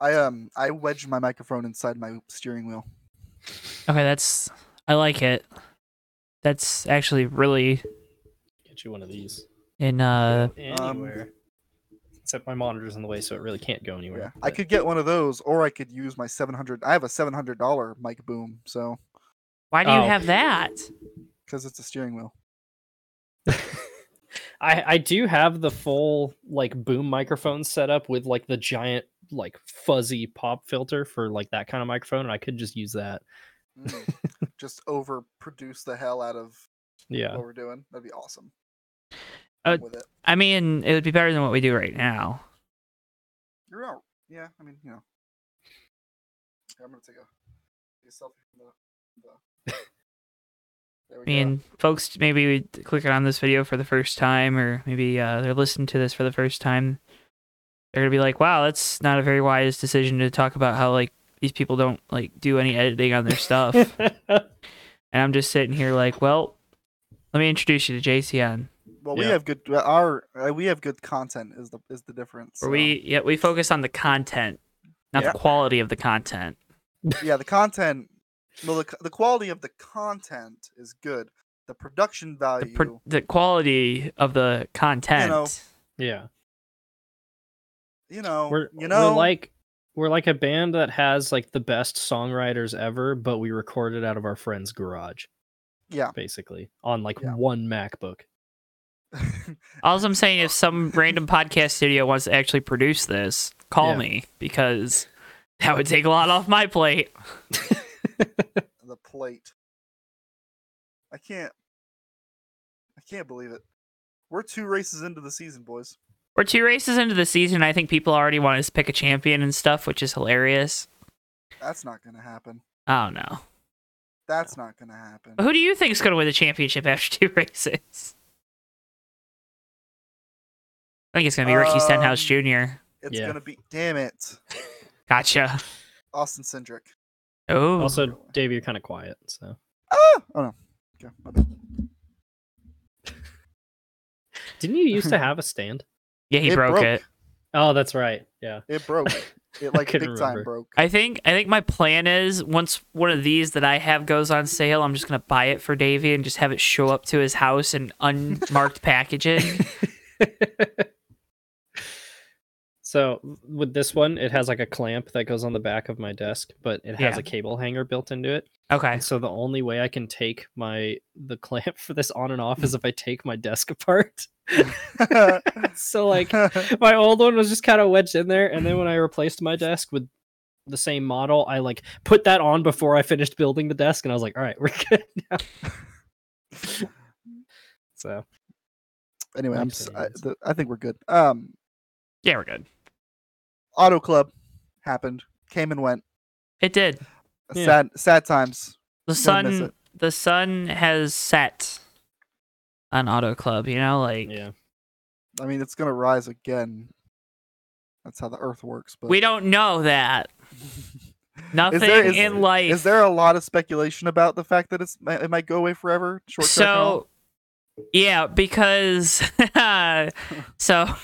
I um I wedged my microphone inside my steering wheel. Okay, that's I like it. That's actually really Get you one of these. in uh Anywhere. Except my monitor's in the way, so it really can't go Yeah, anywhere. I could get one of those, or I could use my seven hundred. I have a seven hundred dollar mic boom, so why do you Oh. have that? because it's a steering wheel. I I do have the full like boom microphone set up with like the giant like fuzzy pop filter for like that kind of microphone, and I could just use that. Mm. Just overproduce the hell out of Yeah. what we're doing. That'd be awesome. Uh, I'm with it. I mean, it would be better than what we do right now. You're right. Yeah, I mean, you know. Here, I'm gonna take a, take a selfie from the. the... I mean, folks maybe clicking on this video for the first time, or maybe uh, they're listening to this for the first time. They're gonna be like, "Wow, that's not a very wise decision to talk about how like these people don't like do any editing on their stuff." and I'm just sitting here like, "Well, let me introduce you to JCN, Well, we have good. Our uh, we have good content is the is the difference. where so- we yeah we focus on the content, not Yeah. the quality of the content." yeah the content. Well, the the quality of the content is good. The production The, value. pro- the quality of the content. yeah. You know. We're you know. we're like we're like a band that has like the best songwriters ever, but we recorded out of our friend's garage, yeah. basically, on like Yeah. one MacBook. All I'm saying, if some random podcast studio wants to actually produce this, call Yeah. me because that would take a lot off my plate. the plate. I can't. I can't believe it. We're two races into the season, boys. We're two races into the season. I think people already want us to pick a champion and stuff, which is hilarious. That's not gonna happen. I don't know. That's not gonna happen. Who do you think is going to win the championship after two races? I think it's going to be Ricky Stenhouse Um, Jr. It's Yeah. gonna be. Damn it, Gotcha. Austin Cindric. Oh, Also, Dave, you're kind of quiet, so Ah! Oh no. Okay, didn't you used to have a stand? Yeah, he it broke, broke. it. Oh, that's right. Yeah. It broke. It like big couldn't time broke. I think I think my plan is once one of these that I have goes on sale, I'm just gonna buy it for Davey and just have it show up to his house in unmarked packaging. so with this one, it has like a clamp that goes on the back of my desk, but it has Yeah. a cable hanger built into it. Okay. And so the only way I can take my the clamp for this on and off is if I take my desk apart. so like my old one was just kind of wedged in there, and then when I replaced my desk with the same model, I like put that on before I finished building the desk, and I was like, all right, we're good now. so anyway, I'm. Makes s- I, sense. the, I think we're good. Um, Yeah, we're good. Auto Club happened, came and went. It did. Yeah. Sad, sad times. The sun the sun has set on Auto Club, you know, like yeah, I mean, it's gonna rise again. That's how the Earth works. But we don't know that. Nothing there- is- in life. Is there a lot of speculation about the fact that it's it might go away forever? Short track so yeah because so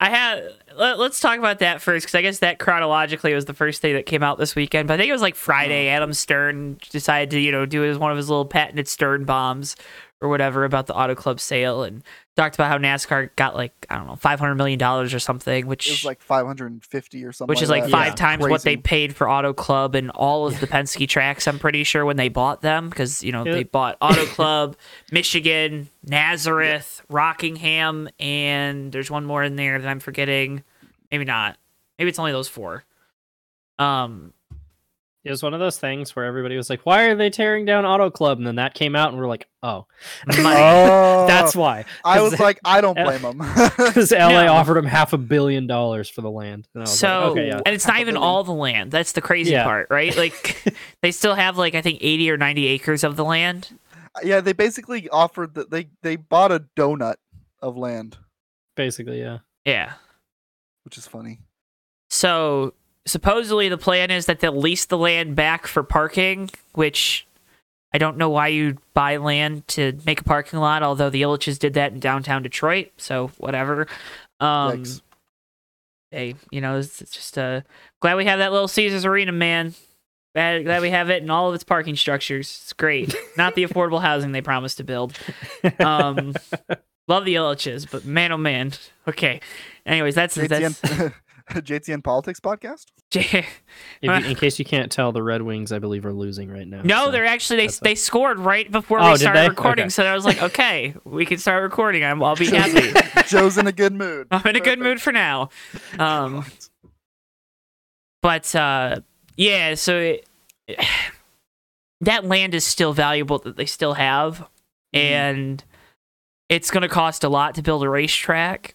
i had let, us talk about that first because i guess that chronologically was the first thing that came out this weekend but i think it was like friday Uh-huh. adam stern decided to you know do his one of his little patented stern bombs or whatever about the auto club sale and talked about how nascar got like i don't know 500 million dollars or something which it was like 550 or something. which is like that. five Yeah. times what they paid for Auto Club and all of the Penske tracks. I'm pretty sure when they bought them, because you know Yeah. they bought Auto Club, Michigan, Nazareth, Rockingham, and there's one more in there that I'm forgetting. Maybe not. Maybe it's only those four. Um, it was one of those things where everybody was like, "Why are they tearing down Auto Club?" And then that came out, and we're like, "Oh, money. Oh, that's why." I was 'Cause- like, I don't blame them. because LA No. offered them half a billion dollars for the land. And so like, okay, yeah. and it's not Half a even billion. all the land. That's the crazy Yeah. part, right? Like they still have like I think 80 or 90 acres of the land. yeah, they basically offered that they they bought a donut of land, basically, yeah. Yeah. which is funny. So supposedly the plan is that they'll lease the land back for parking, which I don't know why you buy land to make a parking lot, although the Ilitches did that in downtown Detroit, so whatever. Um Yikes. hey, you know, it's, it's just uh, glad we have that little Caesars Arena, man. Glad, glad we have it and all of its parking structures. It's great. Not the affordable housing they promised to build. Um, love the Ilitches, but man, oh man. Okay. Anyways, that's that's JTN, JTN Politics podcast. If you, in case you can't tell, the Red Wings, I believe, are losing right now. No, so- they're actually they that's a- they scored right before Oh, we started recording. Okay. So I was like, okay, we can start recording. I'm, I'll be happy. Joe's in a good mood. I'm in a good mood for now. Um, but uh, yeah, so it, that land is still valuable that they still have, and it's going to cost a lot to build a racetrack.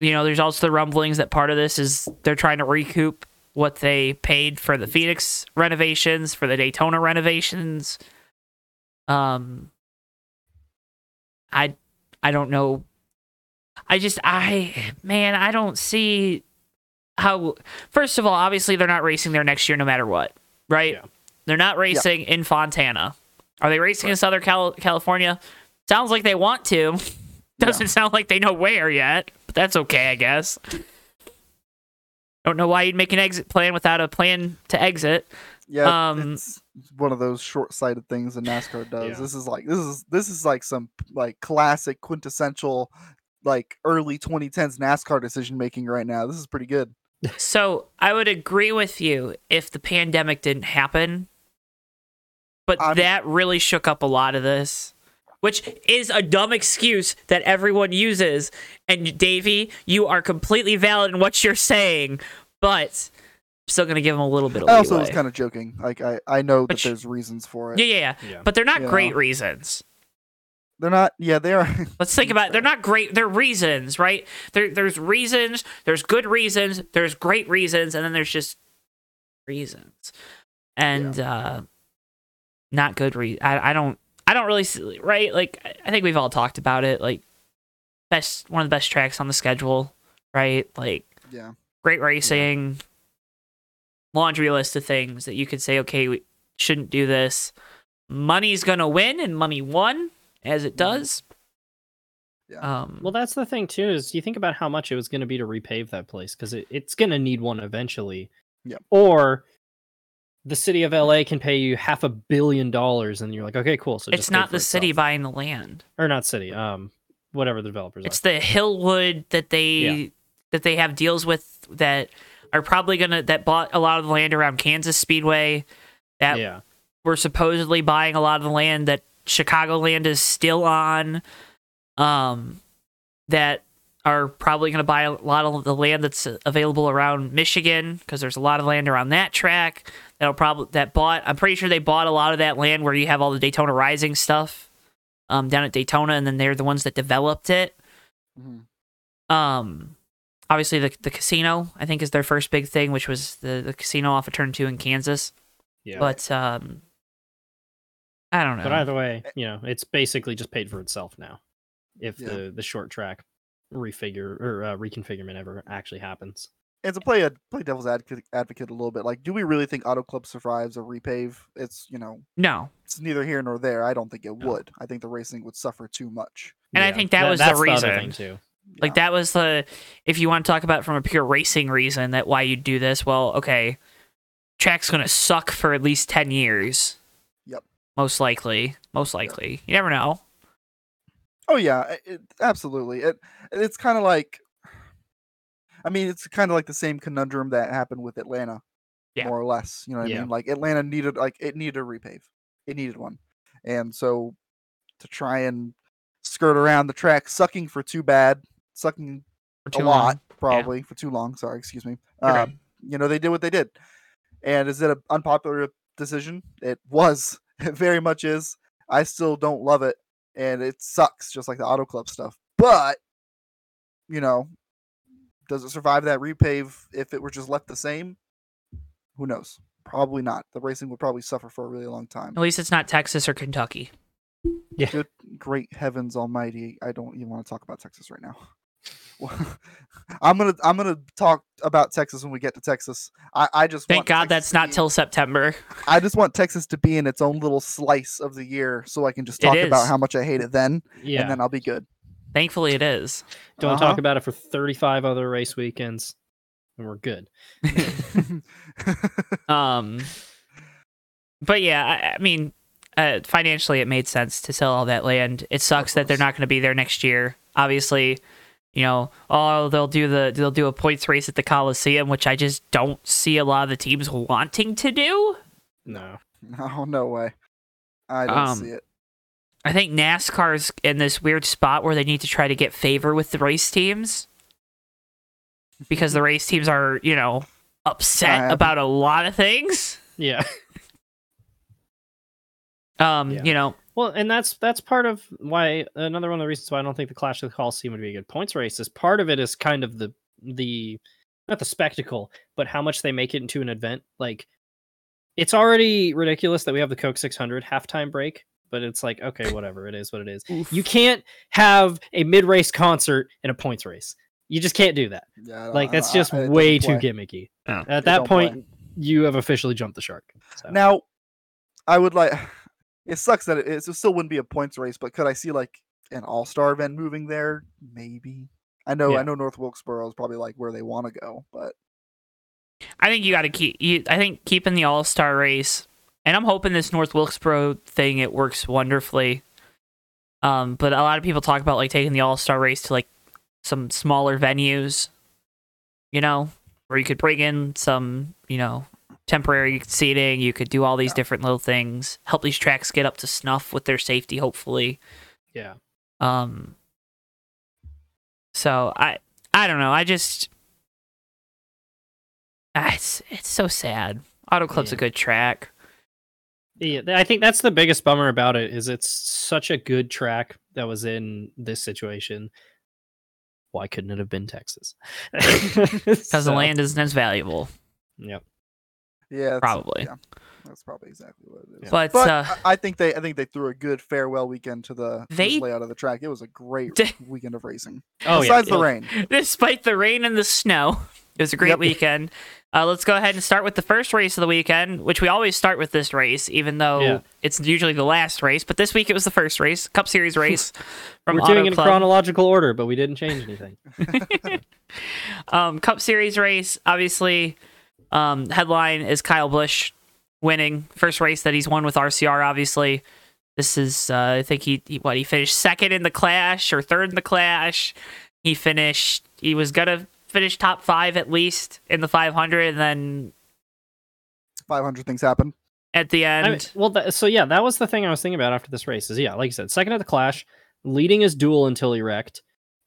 You know, there's also the rumblings that part of this is they're trying to recoup what they paid for the Phoenix renovations, for the Daytona renovations. Um, I I don't know. I just I man, I don't see how. First of all, obviously they're not racing there next year, no matter what, right? Yeah. They're not racing in Fontana. Are they racing in Southern Cal- California? Sounds like they want to. Doesn't sound like they know where yet, but that's okay, I guess. Don't know why you'd make an exit plan without a plan to exit. Yeah, Um, it's one of those short-sighted things that NASCAR does. Yeah. This is like this is this is like some like classic quintessential like early 2010s NASCAR decision making right now. This is pretty good. So I would agree with you if the pandemic didn't happen, but I'm- that really shook up a lot of this, which is a dumb excuse that everyone uses. And Davey, you are completely valid in what you're saying, but I'm still gonna give them a little bit of I also leeway. was kind of joking. Like I I know But that you- there's reasons for it. yeah, yeah, yeah, Yeah. but they're not You great know. reasons. They're not. Yeah, they are. Let's think about it. They're not great. They're reasons, right? There, there's reasons. There's good reasons. There's great reasons, and then there's just reasons, and uh, not good reasons. I, I don't. I don't really see, right. Like I- I think we've all talked about it. Like best one of the best tracks on the schedule, right? Like yeah. great racing, laundry list of things that you could say, okay, we shouldn't do this. Money's gonna win, and money won, as it does. Yeah. Um, Well, that's the thing too. Is you think about how much it was going to be to repave that place because it, it's going to need one eventually. Yeah. Or the city of LA can pay you half a billion dollars, and you're like, okay, cool. So it's not the city buying the land. or not city. Um, whatever the developers are. It's are. the Hillwood that they Yeah. that they have deals with that are probably gonna that bought a lot of the land around Kansas Speedway. That yeah. we're supposedly buying a lot of the land that Chicagoland is still on. Um, that are probably going to buy a lot of the land that's available around Michigan because there's a lot of land around that track that'll probably that bought. I'm pretty sure they bought a lot of that land where you have all the Daytona Rising stuff, um, down at Daytona, and then they're the ones that developed it. Mhm. Um, obviously the the casino I think is their first big thing, which was the the casino off of Turn Two in Kansas. Yeah. But um, I don't know. But either way, you know, it's basically just paid for itself now. If Yeah. the the short track refigure or uh, reconfigurement ever actually happens. And to play a play devil's advocate, advocate a little bit, like, do we really think Auto Club survives a repave? It's you know, no, it's neither here nor there. I don't think it No. would. I think the racing would suffer too much. And I think that was the that's other reason. thing too. like that was the if you want to talk about it from a pure racing reason that why you do this. Well, okay, track's gonna suck for at least ten years. Yep. Most likely, most likely. You never know. Oh yeah, it, absolutely. It it's kind of like, I mean, it's kind of like the same conundrum that happened with Atlanta, Yeah. more or less. You know what I mean? Like Atlanta needed like it needed a repave, it needed one, and so to try and skirt around the track, sucking for too bad, sucking For a too lot long. probably for too long. Sorry, excuse me. You're Uh, you know they did what they did, and is it an unpopular decision? It was. It very much is. I still don't love it, and it sucks, just like the Auto Club stuff. But you know, does it survive that repave if it were just left the same? Who knows? Probably not. The racing would probably suffer for a really long time. At least it's not Texas or Kentucky. Good, great heavens almighty! I don't even want to talk about Texas right now. I'm gonna I'm gonna talk about Texas when we get to Texas. I, I just Thank want God Texas that's not be- till September. I just want Texas to be in its own little slice of the year, so I can just talk about how much I hate it then, Yeah. and then I'll be good. Thankfully, it is. Don't Uh-huh. talk about it for 35 other race weekends. and we're good. Um, but yeah, I, I mean, uh, financially, it made sense to sell all that land. It sucks that they're not going to be there next year. Obviously, you know, oh, they'll do the they'll do a points race at the Coliseum, which I just don't see a lot of the teams wanting to do. No. no, no way. I don't Um, see it. I think NASCAR's in this weird spot where they need to try to get favor with the race teams because the race teams are, you know, upset Uh, about a lot of things. Yeah. Um, Yeah. you know, Well, and that's that's part of why another one of the reasons why I don't think the Clash of the Coliseum would be a good points race is part of it is kind of the the not the spectacle, but how much they make it into an event. Like it's already ridiculous that we have the Coke 600 halftime break, but it's like okay, whatever, it is what it is. You can't have a mid-race concert in a points race. You just can't do that. Yeah, Like that's just I- it way too gimmicky. At that don't play. point, you have officially jumped the shark. So. Now, I would like. It sucks that it, it still wouldn't be a points race, but could I see like an All Star event moving there? Maybe. I know. Yeah. I know North Wilkesboro is probably like where they want to go, but I think you got to keep. You, I think keeping the All Star race, and I'm hoping this North Wilkesboro thing it works wonderfully. Um, but a lot of people talk about like taking the All Star race to like some smaller venues, you know, where you could bring in some, you know, temporary seating. You could do all these Yeah. different little things, help these tracks get up to snuff with their safety, hopefully. Yeah. Um. So I I don't know. I just ah, it's it's so sad. Auto Club's a good track. Yeah, I think that's the biggest bummer about it is it's such a good track that was in this situation. Why couldn't it have been Texas? Because the land isn't as valuable. Yep. yeah, that's- Probably. Yeah, that's probably exactly what it is. But, But uh, I I think they I think they threw a good farewell weekend to the They- the layout of the track. It was a great D- weekend of racing. Oh Besides yeah. the rain. despite the rain and the snow, it was a great Yep. weekend. Uh, let's go ahead and start with the first race of the weekend, which we always start with this race, even though Yeah. it's usually the last race. But this week it was the first race, Cup Series race from We're Auto doing it in Club. chronological order, but we didn't change anything. um, Cup Series race, obviously, um, headline is Kyle Busch winning first race that he's won with RCR. Obviously, this is uh, I think he, he what he finished second in the Clash or third in the Clash. He finished. He was gonna finish top five at least in the 500, and then 500 things happen. at the end, I mean, well, that, so yeah, that was the thing I was thinking about after this race. Is yeah, like you said, second at the Clash, leading his duel until he wrecked.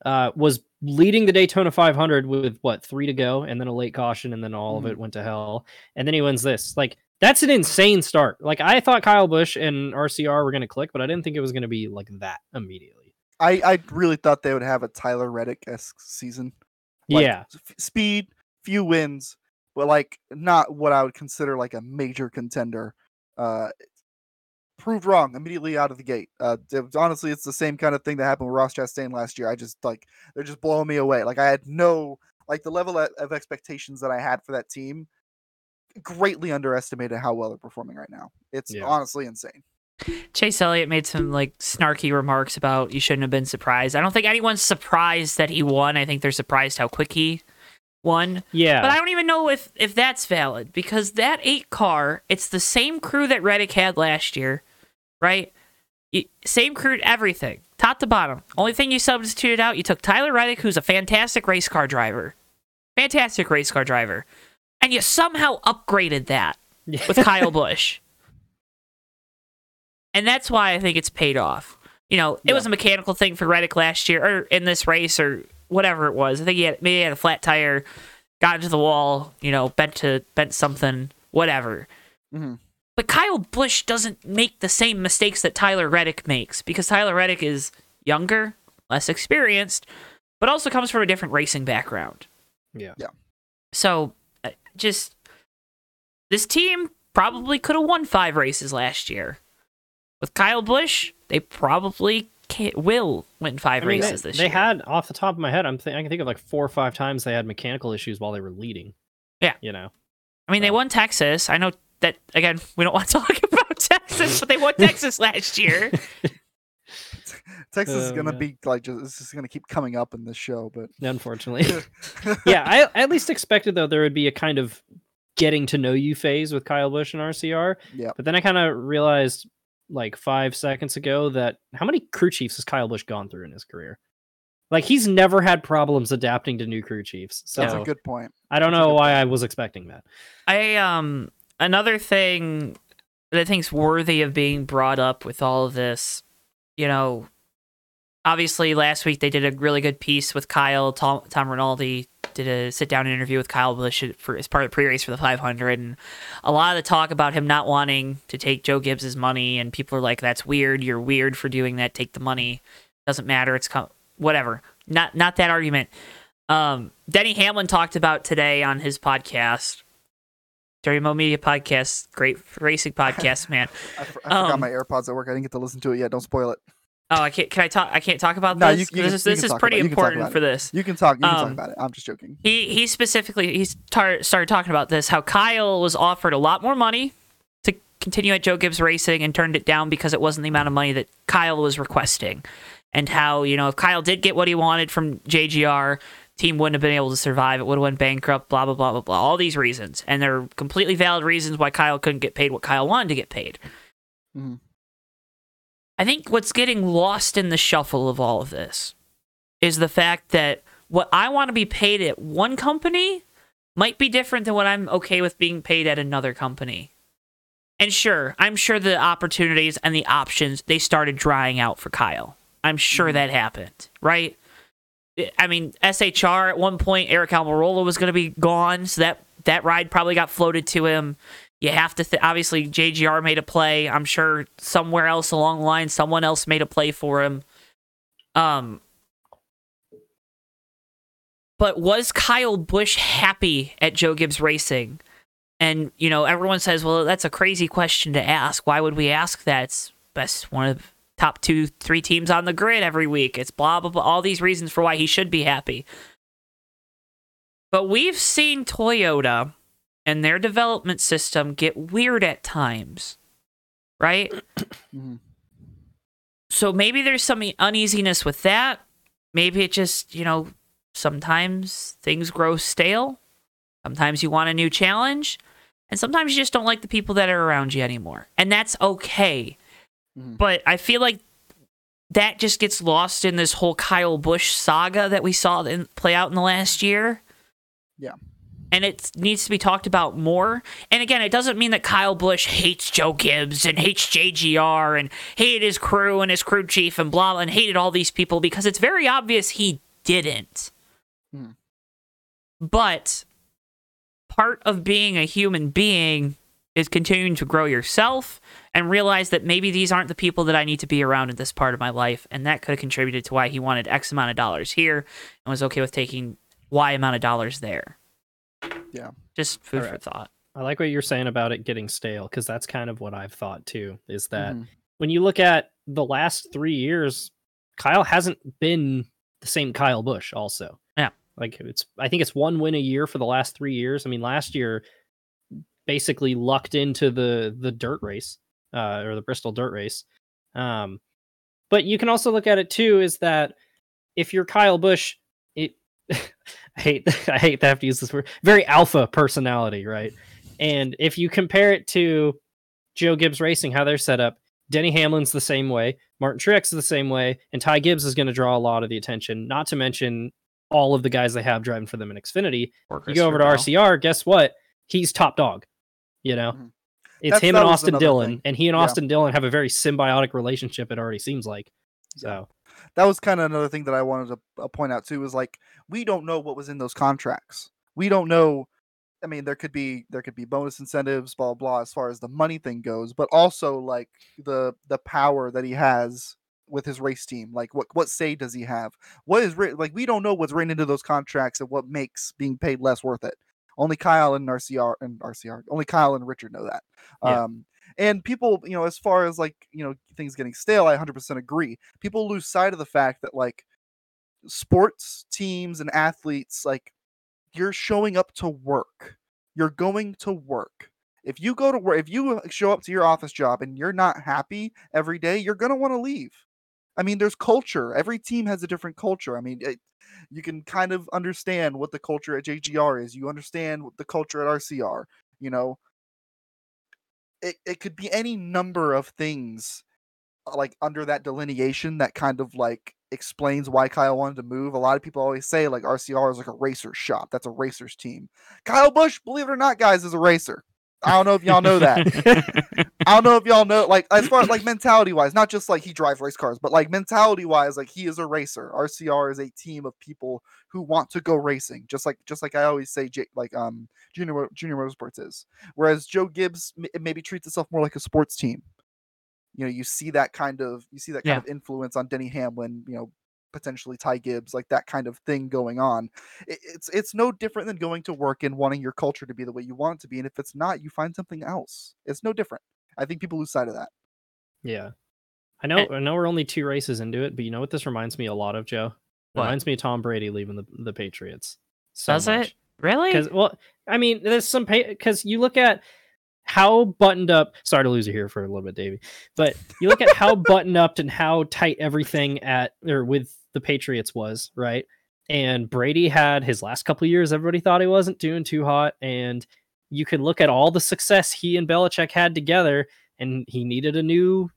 Uh, was leading the Daytona 500 with what three to go, and then a late caution, and then all of it went to hell. And then he wins this. Like that's an insane start. Like I thought Kyle Busch and RCR were gonna click, but I didn't think it was gonna be like that immediately. I, I really thought they would have a Tyler Reddick esque season. Like, yeah, f- speed, few wins, but like not what I would consider like a major contender. Uh, proved wrong immediately out of the gate. Uh, it was- honestly, it's the same kind of thing that happened with Ross Chastain last year. I just like they're just blowing me away. Like I had no like the level of of expectations that I had for that team. Greatly underestimated how well they're performing right now. It's Yeah. honestly insane. Chase Elliott made some like snarky remarks about you shouldn't have been surprised. I don't think anyone's surprised that he won. I think they're surprised how quick he won. yeah. But I don't even know if if that's valid because that eight car, it's the same crew that Reddick had last year, right? Same crew, everything, top to bottom. Only thing you substituted out, you took Tyler Reddick, who's a fantastic race car driver, fantastic race car driver, and you somehow upgraded that with Kyle Busch. And that's why I think it's paid off. You know, it Yeah. was a mechanical thing for Reddick last year, or in this race, or whatever it was. I think he had maybe he had a flat tire, got into the wall, you know, bent to bent something, whatever. Mhm. But Kyle Busch doesn't make the same mistakes that Tyler Reddick makes because Tyler Reddick is younger, less experienced, but also comes from a different racing background. yeah. Yeah. So, uh, just this team probably could have won five races last year. With Kyle Busch, they probably can will win five I mean, races they, this they year. They had off the top of my head, I'm th- I can think of like four or five times they had mechanical issues while they were leading. Yeah. you know. I mean, they won Texas. I know that again. We don't want to talk about Texas, but they won Texas last year. Texas is Oh, gonna God. be like just it's just gonna keep coming up in this show, but Unfortunately. yeah, I I at least expected though there would be a kind of getting to know you phase with Kyle Busch and RCR. yeah. But then I kind of realized like five seconds ago that how many crew chiefs has Kyle Busch gone through in his career? Like he's never had problems adapting to new crew chiefs. So That's a good point. I don't that's know good why I was expecting that. I um another thing that I think's worthy of being brought up with all of this, you know, obviously last week they did a really good piece with Kyle. Tom, Tom Rinaldi did a sit down interview with Kyle Busch for as part of the pre race for the 500, and a lot of the talk about him not wanting to take Joe Gibbs's money, and people are like, "That's weird. You're weird for doing that. Take the money. Doesn't matter. It's com- whatever." Not not that argument. Um, Denny Hamlin talked about today on his podcast. Dirty Mo Media podcast, great racing podcast, man. I, for- I forgot Um, my AirPods at work. I didn't get to listen to it yet. Don't spoil it. Oh, I can't. Can I talk? I can't talk about No, this. you- you this can- this is pretty about- you can talk important for this. You can talk. You can talk Um, about it. I'm just joking. He he specifically he tar- started talking about this how Kyle was offered a lot more money to continue at Joe Gibbs Racing and turned it down because it wasn't the amount of money that Kyle was requesting, and how you know if Kyle did get what he wanted from JGR, team wouldn't have been able to survive. It would have went bankrupt. Blah blah blah blah blah. All these reasons, and they're completely valid reasons why Kyle couldn't get paid what Kyle wanted to get paid. Mhm. I think what's getting lost in the shuffle of all of this is the fact that what I want to be paid at one company might be different than what I'm okay with being paid at another company. And sure, I'm sure the opportunities and the options they started drying out for Kyle. I'm sure Mhm. that happened, right? I mean, SHR at one point, Eric Almirola was going to be gone, so that that ride probably got floated to him. You have to th- obviously JGR made a play. I'm sure somewhere else along the line, someone else made a play for him. Um, but was Kyle Busch happy at Joe Gibbs Racing? And you know, everyone says, "Well, that's a crazy question to ask. Why would we ask that? It's best one of the top two, three teams on the grid every week. It's blah blah blah. All these reasons for why he should be happy." But we've seen Toyota and their development system get weird at times, right? Mhm. So maybe there's some uneasiness with that. Maybe it just, you know, sometimes things grow stale. Sometimes you want a new challenge. And sometimes you just don't like the people that are around you anymore. And that's okay. Mhm. But I feel like that just gets lost in this whole Kyle Busch saga that we saw in, play out in the last year. Yeah. And it needs to be talked about more. And again, it doesn't mean that Kyle Busch hates Joe Gibbs and hates JGR and hated his crew and his crew chief and blah, blah and hated all these people because it's very obvious he didn't. Hmm. But part of being a human being is continuing to grow yourself and realize that maybe these aren't the people that I need to be around in this part of my life. And that could have contributed to why he wanted X amount of dollars here and was okay with taking Y amount of dollars there. Yeah. Just food for thought. I like what you're saying about it getting stale because that's kind of what I've thought too. Is that Mhm. when you look at the last three years, Kyle hasn't been the same Kyle Busch. Also, Yeah. like it's I think it's one win a year for the last three years. I mean, last year basically lucked into the the dirt race uh, or the Bristol dirt race. Um, but you can also look at it too is that if you're Kyle Busch, it I hate I hate to have to use this word very alpha personality, right? And if you compare it to Joe Gibbs Racing, how they're set up, Denny Hamlin's the same way, Martin Truex is the same way, and Ty Gibbs is going to draw a lot of the attention. Not to mention all of the guys they have driving for them in Xfinity. You go over to RCR, guess what? He's top dog. You know, Mhm. it's That's- him and Austin Dillon, thing. and he and Yeah. Austin Dillon have a very symbiotic relationship. It already seems like. So that was kind of another thing that I wanted to uh, point out too. Is like we don't know what was in those contracts. We don't know. I mean, there could be there could be bonus incentives, blah blah, as far as the money thing goes, but also like the the power that he has with his race team. Like what what say does he have? What is written? Like we don't know what's written into those contracts and what makes being paid less worth it. Only Kyle and RCR and RCR. Only Kyle and Richard know that. Yeah. Um, and people, you know, as far as like you know things getting stale, I 100% agree. People lose sight of the fact that like sports teams and athletes, like you're showing up to work. You're going to work. If you go to work, if you show up to your office job and you're not happy every day, you're gonna want to leave. I mean, there's culture. Every team has a different culture. I mean, it, you can kind of understand what the culture at JGR is. You understand what the culture at RCR. You know, it, it could be any number of things uh, like under that delineation that kind of like explains why Kyle wanted to move. A lot of people always say like RCR is like a racer shop. That's a racer's team. Kyle Busch, believe it or not, guys, is a racer. I don't know if y'all know that. I don't know if y'all know, like, as far as like mentality wise, not just like he drives race cars, but like mentality wise, like he is a racer. RCR is a team of people who want to go racing, just like just like I always say, J- like um Junior Junior Motorsports is. Whereas Joe Gibbs m- maybe treats itself more like a sports team. You know, you see that kind of you see that kind Yeah. of influence on Denny Hamlin. You know, potentially Ty Gibbs, like that kind of thing going on. It, it's it's no different than going to work and wanting your culture to be the way you want it to be, and if it's not, you find something else. It's no different. I think people lose sight of that. Yeah. I know I know we're only two races into it, but you know what this reminds me a lot of, Joe? What? reminds me of Tom Brady leaving the, the Patriots. So Does much. it really? Because well, I mean, there's some because you look at how buttoned up. Sorry to lose you here for a little bit, Davey. But you look at how buttoned up and how tight everything at or with the Patriots was, right? And Brady had his last couple of years. Everybody thought he wasn't doing too hot, and you could look at all the success he and Belichick had together, and he needed a new,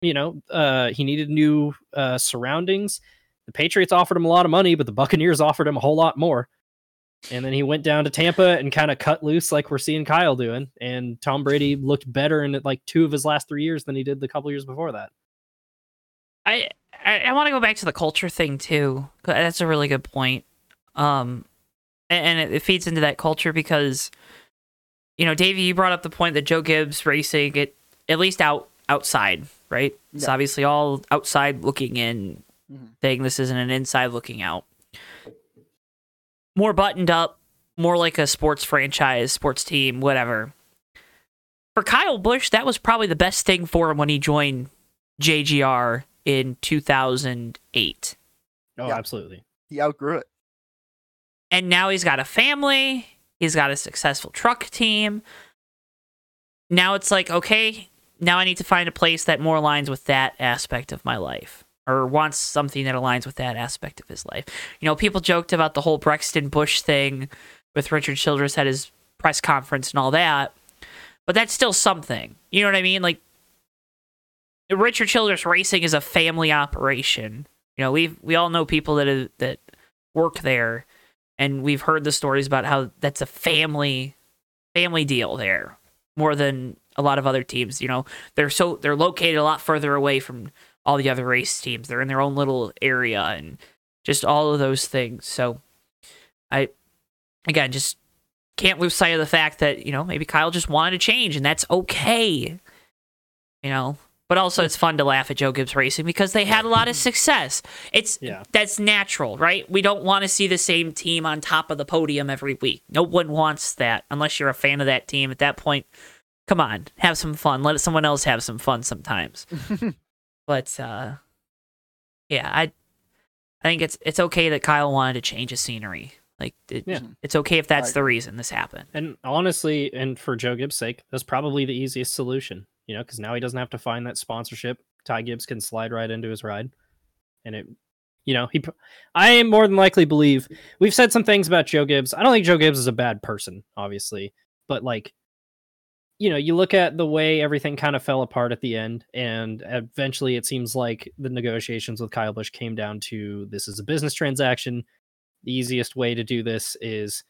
you know, uh, he needed new uh, surroundings. The Patriots offered him a lot of money, but the Buccaneers offered him a whole lot more. And then he went down to Tampa and kind of cut loose like we're seeing Kyle doing. And Tom Brady looked better in like two of his last three years than he did the couple years before that. I I, I want to go back to the culture thing too. That's a really good point. Um, a- and it, it feeds into that culture because, you know, Davey, you brought up the point that Joe Gibbs racing it at least out outside, right? It's obviously all outside looking in Mhm. thing. This isn't an inside looking out. More buttoned up, more like a sports franchise, sports team, whatever. For Kyle Busch, that was probably the best thing for him when he joined JGR in 2008. Oh, Yeah. absolutely. He outgrew it. And now he's got a family, he's got a successful truck team. Now it's like, okay, now I need to find a place that more aligns with that aspect of my life or wants something that aligns with that aspect of his life. You know, people joked about the whole Brexton Busch thing with Richard Childress at his press conference and all that, but that's still something. You know what I mean? Like, Richard Childress Racing is a family operation. You know, we we all know people that that work there, and we've heard the stories about how that's a family family deal there more than a lot of other teams. You know, they're so they're located a lot further away from all the other race teams. They're in their own little area and just all of those things. So, I again just can't lose sight of the fact that you know maybe Kyle just wanted to change, and that's okay. You know, but also it's fun to laugh at Joe Gibbs Racing because they had a lot of success. It's Yeah. that's natural, right? We don't want to see the same team on top of the podium every week. No one wants that unless you're a fan of that team. At that point, come on, have some fun. Let someone else have some fun sometimes. but uh yeah, I I think it's it's okay that Kyle wanted to change his scenery. Like it, Yeah. it's okay if that's I the reason this happened. And honestly, and for Joe Gibbs' sake, that's probably the easiest solution, you know, because now he doesn't have to find that sponsorship. Ty Gibbs can slide right into his ride. And it, you know, he, I more than likely believe we've said some things about Joe Gibbs. I don't think Joe Gibbs is a bad person, obviously, but like, you know, you look at the way everything kind of fell apart at the end, and eventually it seems like the negotiations with Kyle Busch came down to this is a business transaction. The easiest way to do this is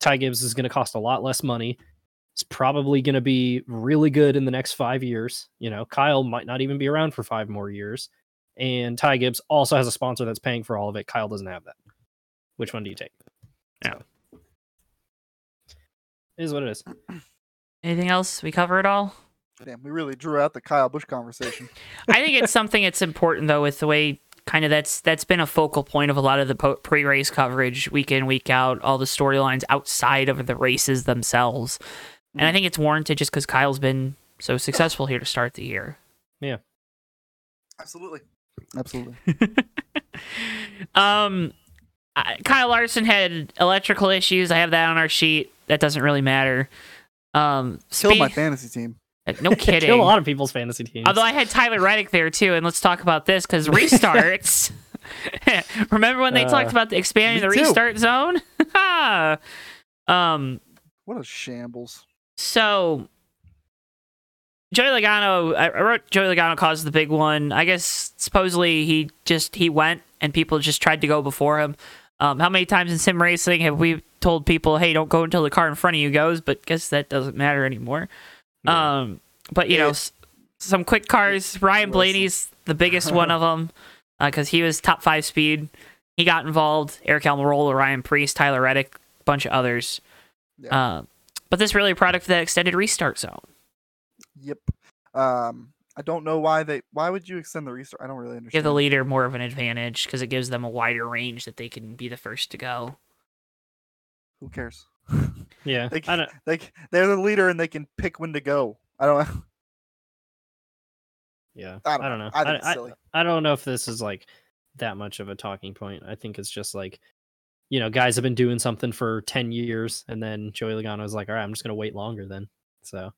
Ty Gibbs is going to cost a lot less money. It's probably going to be really good in the next five years. You know, Kyle might not even be around for five more years. And Ty Gibbs also has a sponsor that's paying for all of it. Kyle doesn't have that. Which one do you take? Yeah. So, it is what it is. Anything else? We cover it all? Damn, we really drew out the Kyle Busch conversation. I think it's something that's important though with the way kind of that's that's been a focal point of a lot of the pre-race coverage week in week out all the storylines outside of the races themselves and i think it's warranted just because kyle's been so successful here to start the year Yeah. Absolutely. Absolutely. um I- kyle larson had electrical issues i have that on our sheet that doesn't really matter um Killed my fantasy team. Uh, No kidding. Kill a lot of people's fantasy teams. Although I had Tyler Reddick there too, and let's talk about this because restarts. Remember when they Uh, talked about the expanding the me too. restart zone? um. What a shambles. So Joey Logano, I wrote Joey Logano caused the big one. I guess supposedly he just he went and people just tried to go before him. Um, how many times in sim racing have we told people, "Hey, don't go until the car in front of you goes"? But guess that doesn't matter anymore. Yeah. Um, but you know, s- some quick cars. Ryan Blaney's the biggest one of them because he was top five speed. He got involved. Eric Almirola, Ryan Preece, Tyler Reddick, bunch of others. Yeah. Uh, but this really a product of that extended restart zone. Yep. Um, I don't know why they. Why would you extend the restart? I don't really understand. Give the leader more of an advantage because it gives them a wider range that they can be the first to go. Who cares? yeah, They, I don't. they they're the leader and they can pick when to go. I don't. Yeah, I I don't don't, know. know. I I. I don't know if this is like that much of a talking point. I think it's just like, you know, guys have been doing something for ten years, and then Joey Logano is like, all right, I'm just gonna wait longer then. So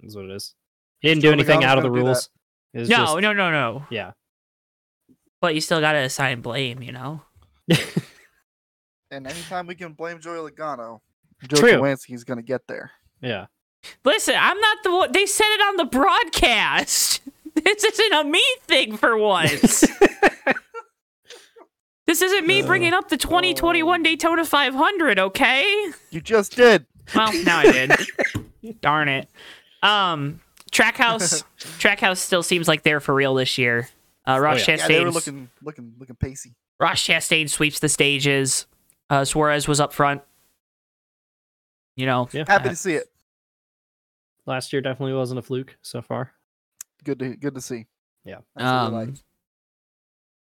that's what it is. He didn't do anything Logano's out of the gonna do that. rules. No, just- no, no, no. yeah. But you still got to assign blame, you know? And anytime we can blame Joey Logano, Joe True. Kowalski's gonna get there. yeah. Listen, I'm not the one. They said it on the broadcast. This isn't a me thing for once. this isn't me Uh, bringing up the 2021 Daytona 500, okay? You just did. Well, now I did. Darn it. Um, Trackhouse, Trackhouse still seems like they're for real this year. Uh, Ross yeah. Yeah, they were looking, looking, looking pacey. Ross Chastain sweeps the stages. Uh, Suarez was up front. You know, Yeah. Happy Uh, to see it. Last year definitely wasn't a fluke so far. Good to good to see. Yeah. That's what we like. Um,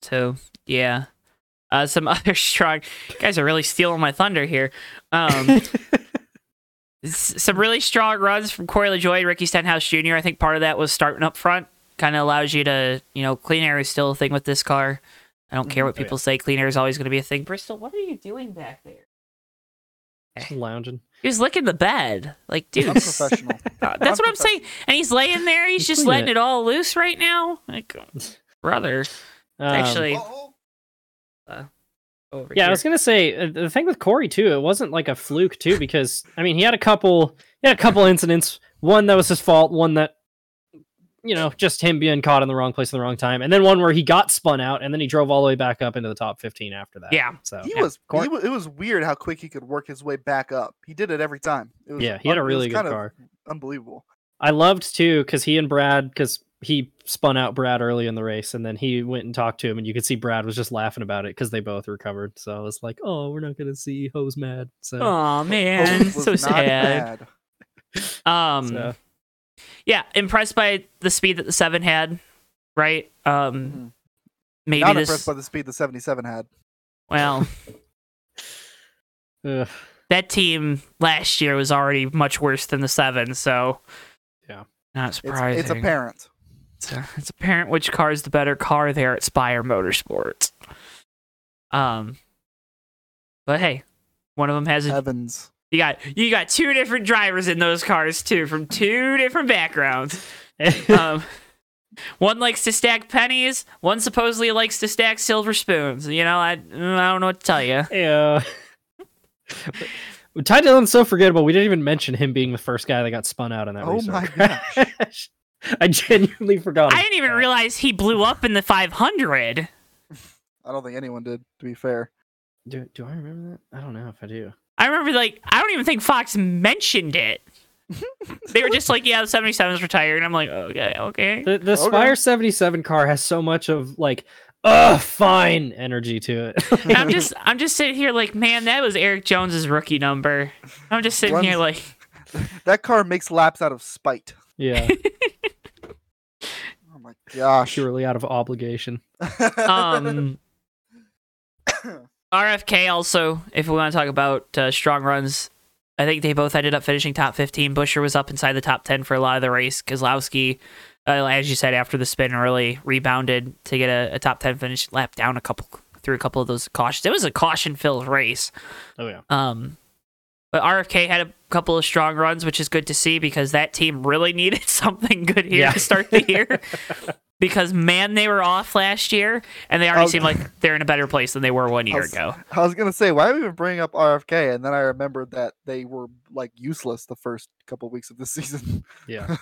so yeah, uh, some other strong you guys are really stealing my thunder here. Um, some really strong runs from Corey LaJoie, Ricky Stenhouse Jr. I think part of that was starting up front. Kind of allows you to, you know, clean air is still a thing with this car. I don't care Mhm. what Oh, yeah. people say. Clean air is always going to be a thing. Bristol, what are you doing back there? Just lounging. He was licking the bed, like dude. Unprofessional. Uh, that's what I'm saying. And he's laying there. He's He's just letting it. it all loose right now. Like, brother, Um, actually, Uh-oh. over Yeah, I was gonna say uh, the thing with Corey too. It wasn't like a fluke too, because I mean he had a couple, he had a couple incidents. One that was his fault. One that, you know, just him being caught in the wrong place at the wrong time, and then one where he got spun out, and then he drove all the way back up into the top fifteen after that. Yeah. So He Yeah, was, Cor- he was. It was weird how quick he could work his way back up. He did it every time. It was yeah, he had a un- it was really good kind of car. Unbelievable. I loved too because he and Brad because he spun out Brad early in the race, and then he went and talked to him, and you could see Brad was just laughing about it because they both recovered. So I was like, oh, we're not gonna see Hose mad. So, Oh man, so sad. Um, so, yeah, impressed by the speed that the seven had. Right. Um, Mhm. maybe Not this. impressed by the speed the 77 had. well, that team last year was already much worse than the seven, so Yeah. not It's, surprising. it's apparent. It's, uh, it's apparent which car is the better car there at Spire Motorsports. Um, but hey, one of them has a Evans. You got you got two different drivers in those cars too, from two different backgrounds. Um, one likes to stack pennies. One supposedly likes to stack silver spoons. You know, I I don't know what to tell you. Yeah. Ty Dillon's so forgettable. We didn't even mention him being the first guy that got spun out in that Oh my crash. I genuinely forgot. I didn't even realize he blew up in the 500. I don't think anyone did, to be fair. Do, do I remember that? I don't know if I do. I remember like I don't even think Fox mentioned it. they were just like, "Yeah, the 77 is retired," and I'm like, "Okay, okay." The the Okay. Spire 77 car has so much of like, ugh, fine energy to it. I'm just I'm just sitting here like, man, that was Erik Jones's rookie number. I'm just sitting here like, That car makes laps out of spite. yeah, my gosh. purely out of obligation. um RFK also, if we want to talk about uh, strong runs, I think they both ended up finishing top 15. Buescher was up inside the top 10 for a lot of the race. Keselowski, uh, as you said, after the spin, really rebounded to get a, a top 10 finish, lap down a couple through a couple of those cautions. It was a caution-filled race. Oh yeah. Um, but RFK had a couple of strong runs, which is good to see because that team really needed something good here Yeah. to start the year. because man, they were off last year, and they already Oh. seem like they're in a better place than they were one year was- ago. I was gonna say, why are we even bringing up RFK? And then I remembered that they were like useless the first couple weeks of the season. Yeah.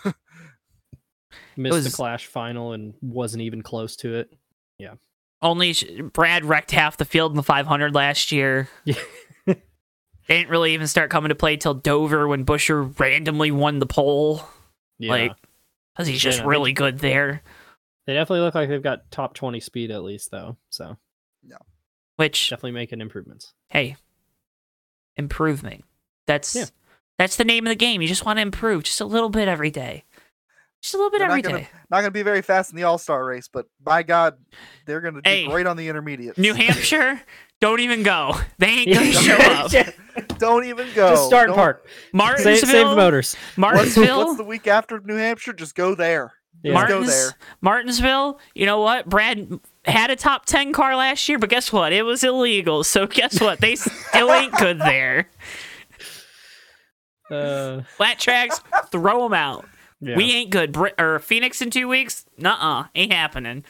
Missed the was- Clash final and wasn't even close to it. Yeah, only Brad wrecked half the field in the 500 last year. Yeah. Didn't really even start coming to play till Dover when Buescher randomly won the pole. Yeah. Like, because he's just Yeah, really good there. they definitely look like they've got top 20 speed at least, though. So Which definitely making improvements. hey, improvement. That's Yeah. that's the name of the game. You just want to improve just a little bit every day. Just a little bit They're every not gonna, not gonna be very fast in the All Star race, but by God, they're gonna do Hey, great on the intermediates. New Hampshire, don't even go. They ain't gonna show up. Yeah. Don't even go. Just start Don't- park. Save, Martinsville, save the motors. What's, Martinsville, what's the week after New Hampshire? Just go there. Yeah. Just go Martins, there. Martinsville. You know what? Brad had a top ten car last year, but guess what? It was illegal. So guess what? They still ain't good there. Uh, Flat tracks, throw them out. yeah. We ain't good. Br- or Phoenix in two weeks? Nuh-uh, ain't happening.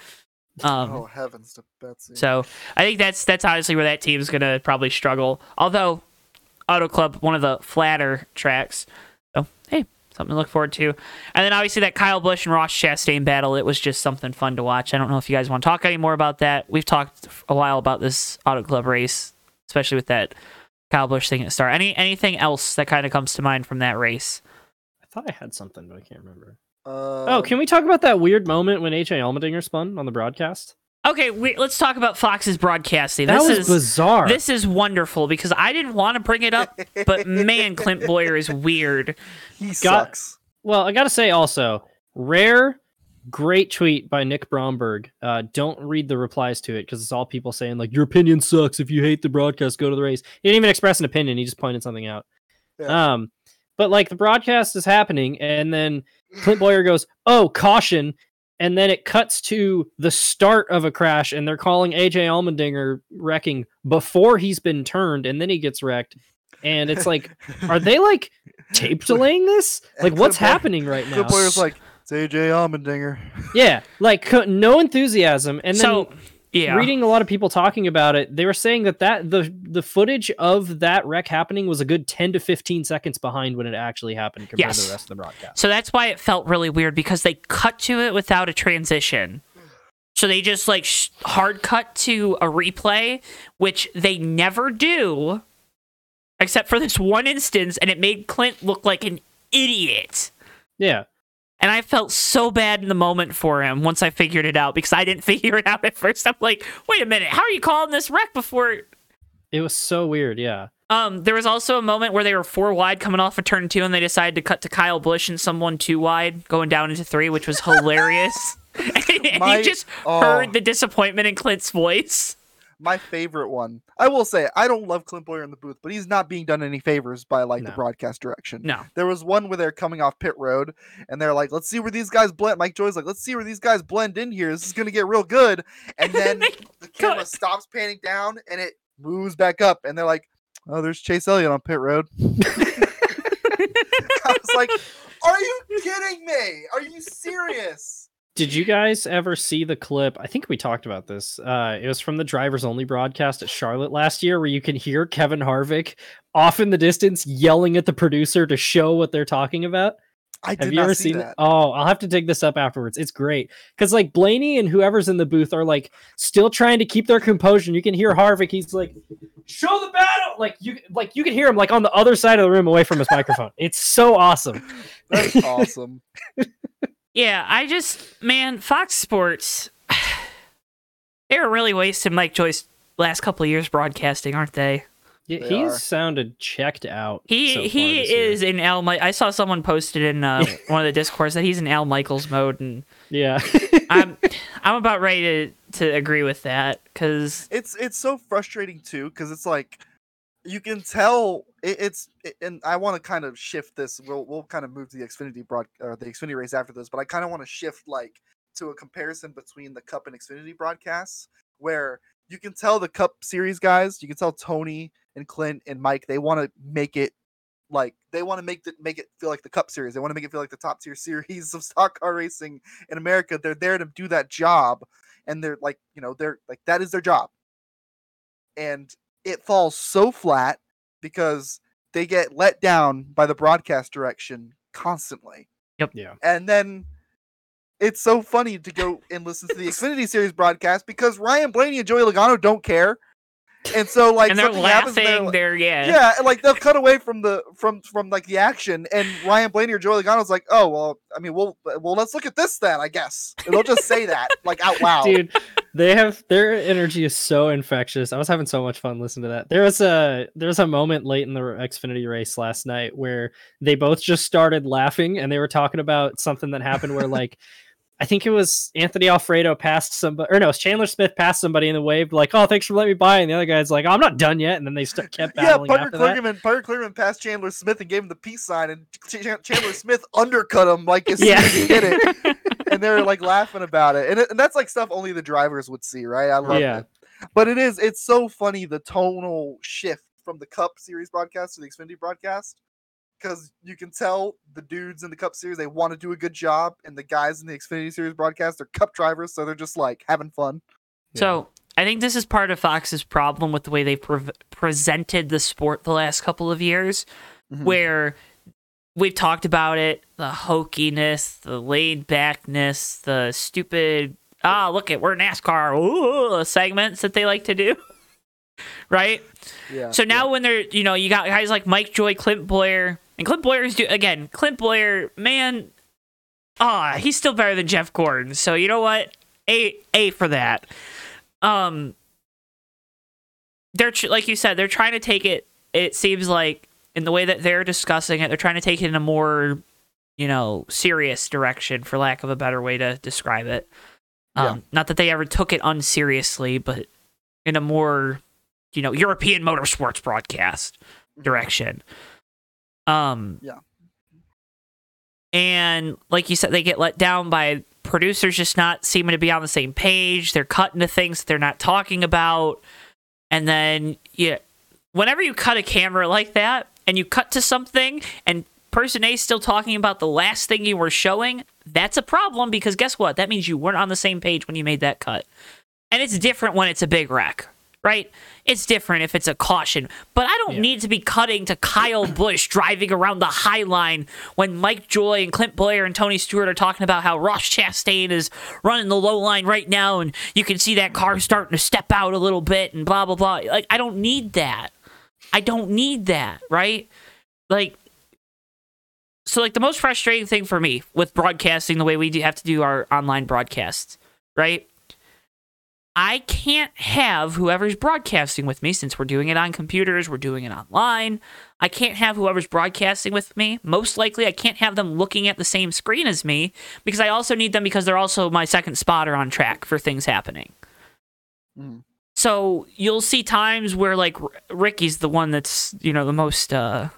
Um, oh heavens to Betsy. So I think that's that's honestly where that team's gonna probably struggle. Although Auto Club, one of the flatter tracks. So hey, something to look forward to. And then obviously that Kyle Busch and Ross Chastain battle. It was just something fun to watch. I don't know if you guys want to talk any more about that. We've talked a while about this Auto Club race, especially with that Kyle Busch thing at the start. Any anything else that kind of comes to mind from that race? I thought I had something, but I can't remember. Uh, oh, can we talk about that weird moment when H.A. Allmendinger spun on the broadcast? Okay, we, let's talk about Fox's broadcasting. That this was is bizarre. This is wonderful because I didn't want to bring it up, but man, Clint Bowyer is weird. he got- sucks. Well, I gotta say also, rare, great tweet by Nick Bromberg. Uh, don't read the replies to it because it's all people saying like your opinion sucks. If you hate the broadcast, go to the race. He didn't even express an opinion. He just pointed something out. Yeah. Um, but like the broadcast is happening, and then Clint Bowyer goes, "Oh, caution." And then it cuts to the start of a crash, and they're calling AJ Allmendinger wrecking before he's been turned, and then he gets wrecked. And it's like, are they like tape delaying this? Like, what's Clint happening right now? Clint Bowyer's like, it's AJ Allmendinger. yeah, like no enthusiasm. And then so, yeah, reading a lot of people talking about it, they were saying that that the the footage of that wreck happening was a good ten to fifteen seconds behind when it actually happened compared to Yes. the rest of the broadcast. so that's why it felt really weird because they cut to it without a transition. So they just like sh- hard cut to a replay, which they never do, except for this one instance, and it made Clint look like an idiot. Yeah, And I felt so bad in the moment for him once I figured it out because I didn't figure it out at first. I'm like, wait a minute, how are you calling this wreck before? it was so weird. Yeah, Um, there was also a moment where they were four wide coming off of turn two, and they decided to cut to Kyle Busch and someone two wide going down into three, which was hilarious. and My- you just oh. heard the disappointment in Clint's voice. My favorite one. I will say, I don't love Clint Bowyer in the booth, but he's not being done any favors by like the broadcast direction. No, There was one where they're coming off pit road and they're like, let's see where these guys blend. Mike Joy's like, let's see where these guys blend in here. This is going to get real good. And then the camera cut. stops panning down and it moves back up. And they're like, oh, there's Chase Elliott on pit road. I was like, are you kidding me? Are you serious? Did you guys ever see the clip? I think we talked about this. Uh, it was from the drivers only broadcast at Charlotte last year, where you can hear Kevin Harvick off in the distance yelling at the producer to show what they're talking about. I did Have you not ever see seen that. it? Oh, I'll have to dig this up afterwards. It's great because like Blaney and whoever's in the booth are like still trying to keep their composure. You can hear Harvick. He's like, "Show the battle!" Like you, like you can hear him like on the other side of the room away from his microphone. It's so awesome. That's awesome. Yeah, I just man, Fox Sports they're really wasting Mike Joy's last couple of years broadcasting, aren't they? Yeah, They he's are. sounded checked out. He so far he this year. is in Al. Mi- I saw someone posted in uh, one of the Discords that he's in Al Michaels mode, and Yeah. I'm I'm about ready to to agree with that because it's it's so frustrating too because it's like you can tell it, it's it- and I want to kind of shift this. We'll we'll kind of move to the Xfinity broad or the Xfinity race after this, but I kind of want to shift like to a comparison between the Cup and Xfinity broadcasts where you can tell the Cup Series guys, you can tell Tony and Clint and Mike, they want to make it Like they want to make it make it feel like the Cup Series. They want to make it feel like the top tier series of stock car racing in America. They're there to do that job, and they're like, you know, they're like that is their job. And it falls so flat because they get let down by the broadcast direction constantly. Yep. Yeah. And then it's so funny to go and listen to the Xfinity Series broadcast because Ryan Blaney and Joey Logano don't care. And so like and they're something happens, and laughing. they're They're, yeah. yeah, and, like they'll cut away from the from from like the action, and Ryan Blaney or Joey Logano's like, oh well, I mean, well, well, let's look at this then, I guess. And they'll just say that like out loud. dude they have their energy is so infectious. I was having so much fun listening to that. There was a there was a moment late in the xfinity race last night where they both just started laughing and they were talking about something that happened where like i think it was anthony alfredo passed somebody or no it was chandler smith passed somebody in the wave like oh thanks for letting me by and the other guy's like oh, i'm not done yet and then they st- kept Yeah, battling Parker after Kligerman, Parker Kligerman passed Chandler Smith and gave him the peace sign, and Ch- Ch- Chandler Smith undercut him like as soon Yeah. as he hit it, and they were like laughing about it. And, it, and that's like stuff only the drivers would see, right? I love Yeah. it. But it is, it's so funny the tonal shift from the Cup Series broadcast to the Xfinity broadcast, because you can tell the dudes in the Cup Series they want to do a good job, and the guys in the Xfinity Series broadcast are Cup drivers, so they're just like having fun. So I think this is part of Fox's problem with the way they've pre- presented the sport the last couple of years, Mhm. where we've talked about it the hokiness, the laid backness, the stupid, ah, look at we're NASCAR ooh, segments that they like to do. right? Yeah. So now when they're, you know, you got guys like Mike Joy, Clint Bowyer, and Clint Bowyer's do again, Clint Bowyer, man, ah, he's still better than Jeff Gordon. So you know what? A A for that. Um they're tr- like you said, they're trying to take it it seems like in the way that they're discussing it, they're trying to take it in a more, you know, serious direction for lack of a better way to describe it. Um Yeah. not that they ever took it unseriously, but in a more you know European motorsports broadcast direction. Um, Yeah. And like you said, they get let down by producers just not seeming to be on the same page. They're cutting to things that they're not talking about, and then yeah, whenever you cut a camera like that and you cut to something and person A is still talking about the last thing you were showing, that's a problem because guess what? That means you weren't on the same page when you made that cut. And it's different when it's a big wreck, right? It's different if it's a caution. But I don't Yeah. need to be cutting to Kyle Busch driving around the high line when Mike Joy and Clint Blair and Tony Stewart are talking about how Ross Chastain is running the low line right now and you can see that car starting to step out a little bit and blah blah blah. Like I don't need that. I don't need that, right? Like so like the most frustrating thing for me with broadcasting the way we do have to do our online broadcasts, right? I can't have whoever's broadcasting with me since we're doing it on computers, we're doing it online. I can't have whoever's broadcasting with me. Most likely, I can't have them looking at the same screen as me because I also need them because they're also my second spotter on track for things happening. Mhm. So you'll see times where like Ricky's the one that's you know the most uh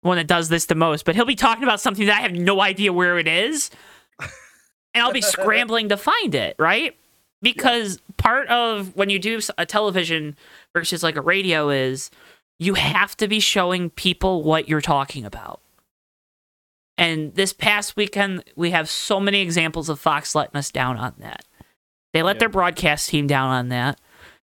one that does this the most, but he'll be talking about something that I have no idea where it is, and I'll be scrambling to find it, right? Because part of when you do a television versus like a radio is you have to be showing people what you're talking about. And this past weekend, we have so many examples of Fox letting us down on that. They let Yeah. their broadcast team down on that.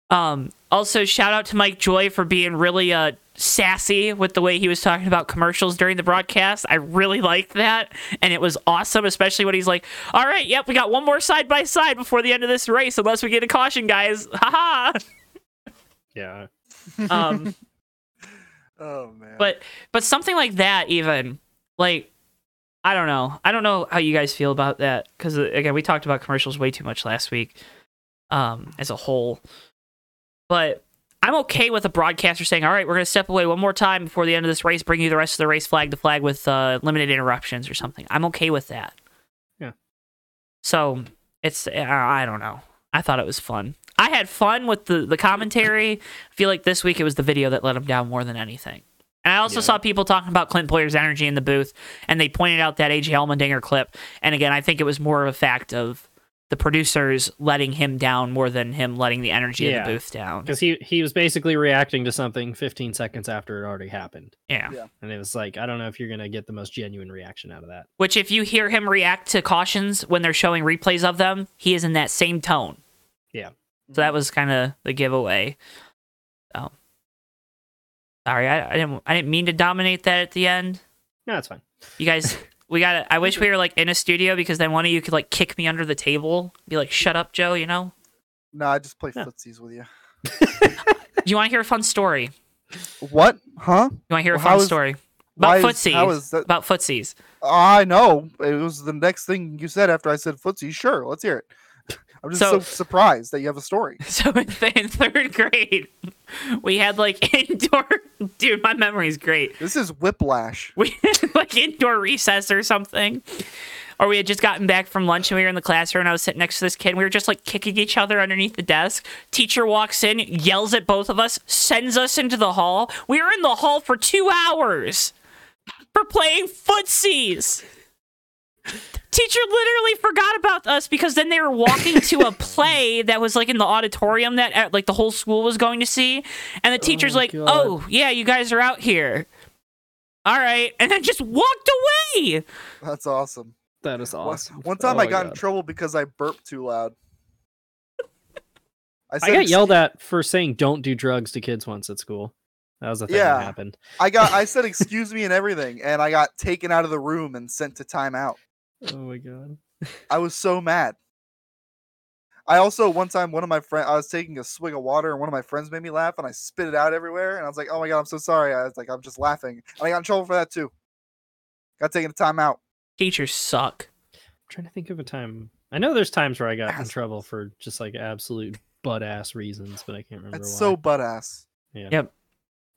Um, also, shout out to Mike Joy for being really uh, sassy with the way he was talking about commercials during the broadcast. I really liked that, and it was awesome, especially when he's like, "All right, yep, we got one more side by side before the end of this race, unless we get a caution, guys." Haha. Yeah. um, Oh man. but but something like that, even like I don't know. I don't know how you guys feel about that because again, we talked about commercials way too much last week, um, as a whole. But I'm okay with a broadcaster saying, "All right, we're going to step away one more time before the end of this race, bring you the rest of the race flag to flag with uh, limited interruptions or something." I'm okay with that. Yeah. So it's uh, I don't know. I thought it was fun. I had fun with the the commentary. I feel like this week it was the video that let him down more than anything. And I also Yeah. saw people talking about Clint Bowyer's energy in the booth, and they pointed out that AJ Allmendinger clip. And again, I think it was more of a fact of the producers letting him down more than him letting the energy in the booth down. because he he was basically reacting to something 15 seconds after it already happened, Yeah. Yeah. and it was like I don't know if you're gonna get the most genuine reaction out of that. Which, if you hear him react to cautions when they're showing replays of them, he is in that same tone. Yeah. So that was kind of the giveaway. So, sorry, I, I didn't. I didn't mean to dominate that at the end. No, it's fine. You guys, we got. to I wish we were like in a studio because then one of you could like kick me under the table, be like, "Shut up, Joe." You know. No, I just play Yeah. footsies with you. Do you want to hear a fun story? What? Huh? You want to hear a Well, how fun is- story about is- footsies? How is that? About footsies. I know. It was the next thing you said after I said footsie. Sure, let's hear it. I'm just So- so, surprised that you have a story. So in, th- in third grade, we had like indoor. Dude, my memory's great. This is whiplash. we had like indoor recess or something. Or we had just gotten back from lunch and we were in the classroom and I was sitting next to this kid. And we were just like kicking each other underneath the desk. Teacher walks in, yells at both of us, sends us into the hall. We were in the hall for two hours for playing footsies. Teacher literally forgot about us because then they were walking to a play that was like in the auditorium that like the whole school was going to see. And the oh teacher's my like, God. "Oh, yeah, you guys are out here." All right, and then just walked away. That's awesome. That is awesome. One time Oh I my got in trouble because I burped too loud. I, I got yelled at for saying don't do drugs to kids once at school. That was the thing Yeah. that happened. I got. I said excuse me and everything, and I got taken out of the room and sent to timeout. Oh my god. I was so mad. I also one time one of my friends I was taking a swig of water and one of my friends made me laugh and I spit it out everywhere and I was like, oh my god, I'm so sorry. I was like, I'm just laughing. And I got in trouble for that too. Got taken to timeout. Teachers suck. I'm trying to think of a time. I know there's times where I got in trouble for just like absolute butt ass reasons, but I can't remember It's why. so butt ass. yeah. Yep.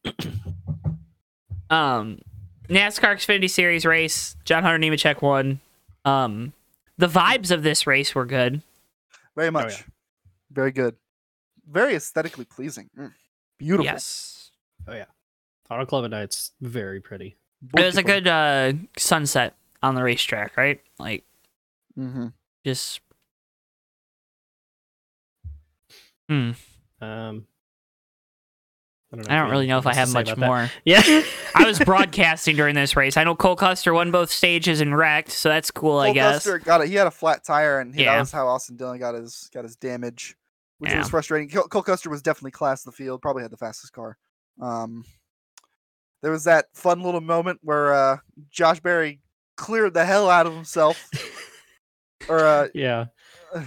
Um, NASCAR Xfinity Series race. John Hunter Nemechek won. Um, the vibes of this race were good. Very yeah. much. Very good. Very aesthetically pleasing. Mm. Beautiful. Yes, Oh, yeah. Auto Club at night's very pretty. it was a good uh, sunset on the racetrack, right? Like Mm-hmm. just. Hmm. Um, I don't, I don't really know if I have much say about that. more. Yeah. I was broadcasting during this race. I know Cole Custer won both stages and wrecked, so that's cool, I guess. Custer got it. He had a flat tire, and he, Yeah. that was how Austin Dillon got his got his damage, which Yeah. was frustrating. Cole, Cole Custer was definitely class of the field. Probably had the fastest car. Um, there was that fun little moment where uh, Josh Berry cleared the hell out of himself, or uh, yeah.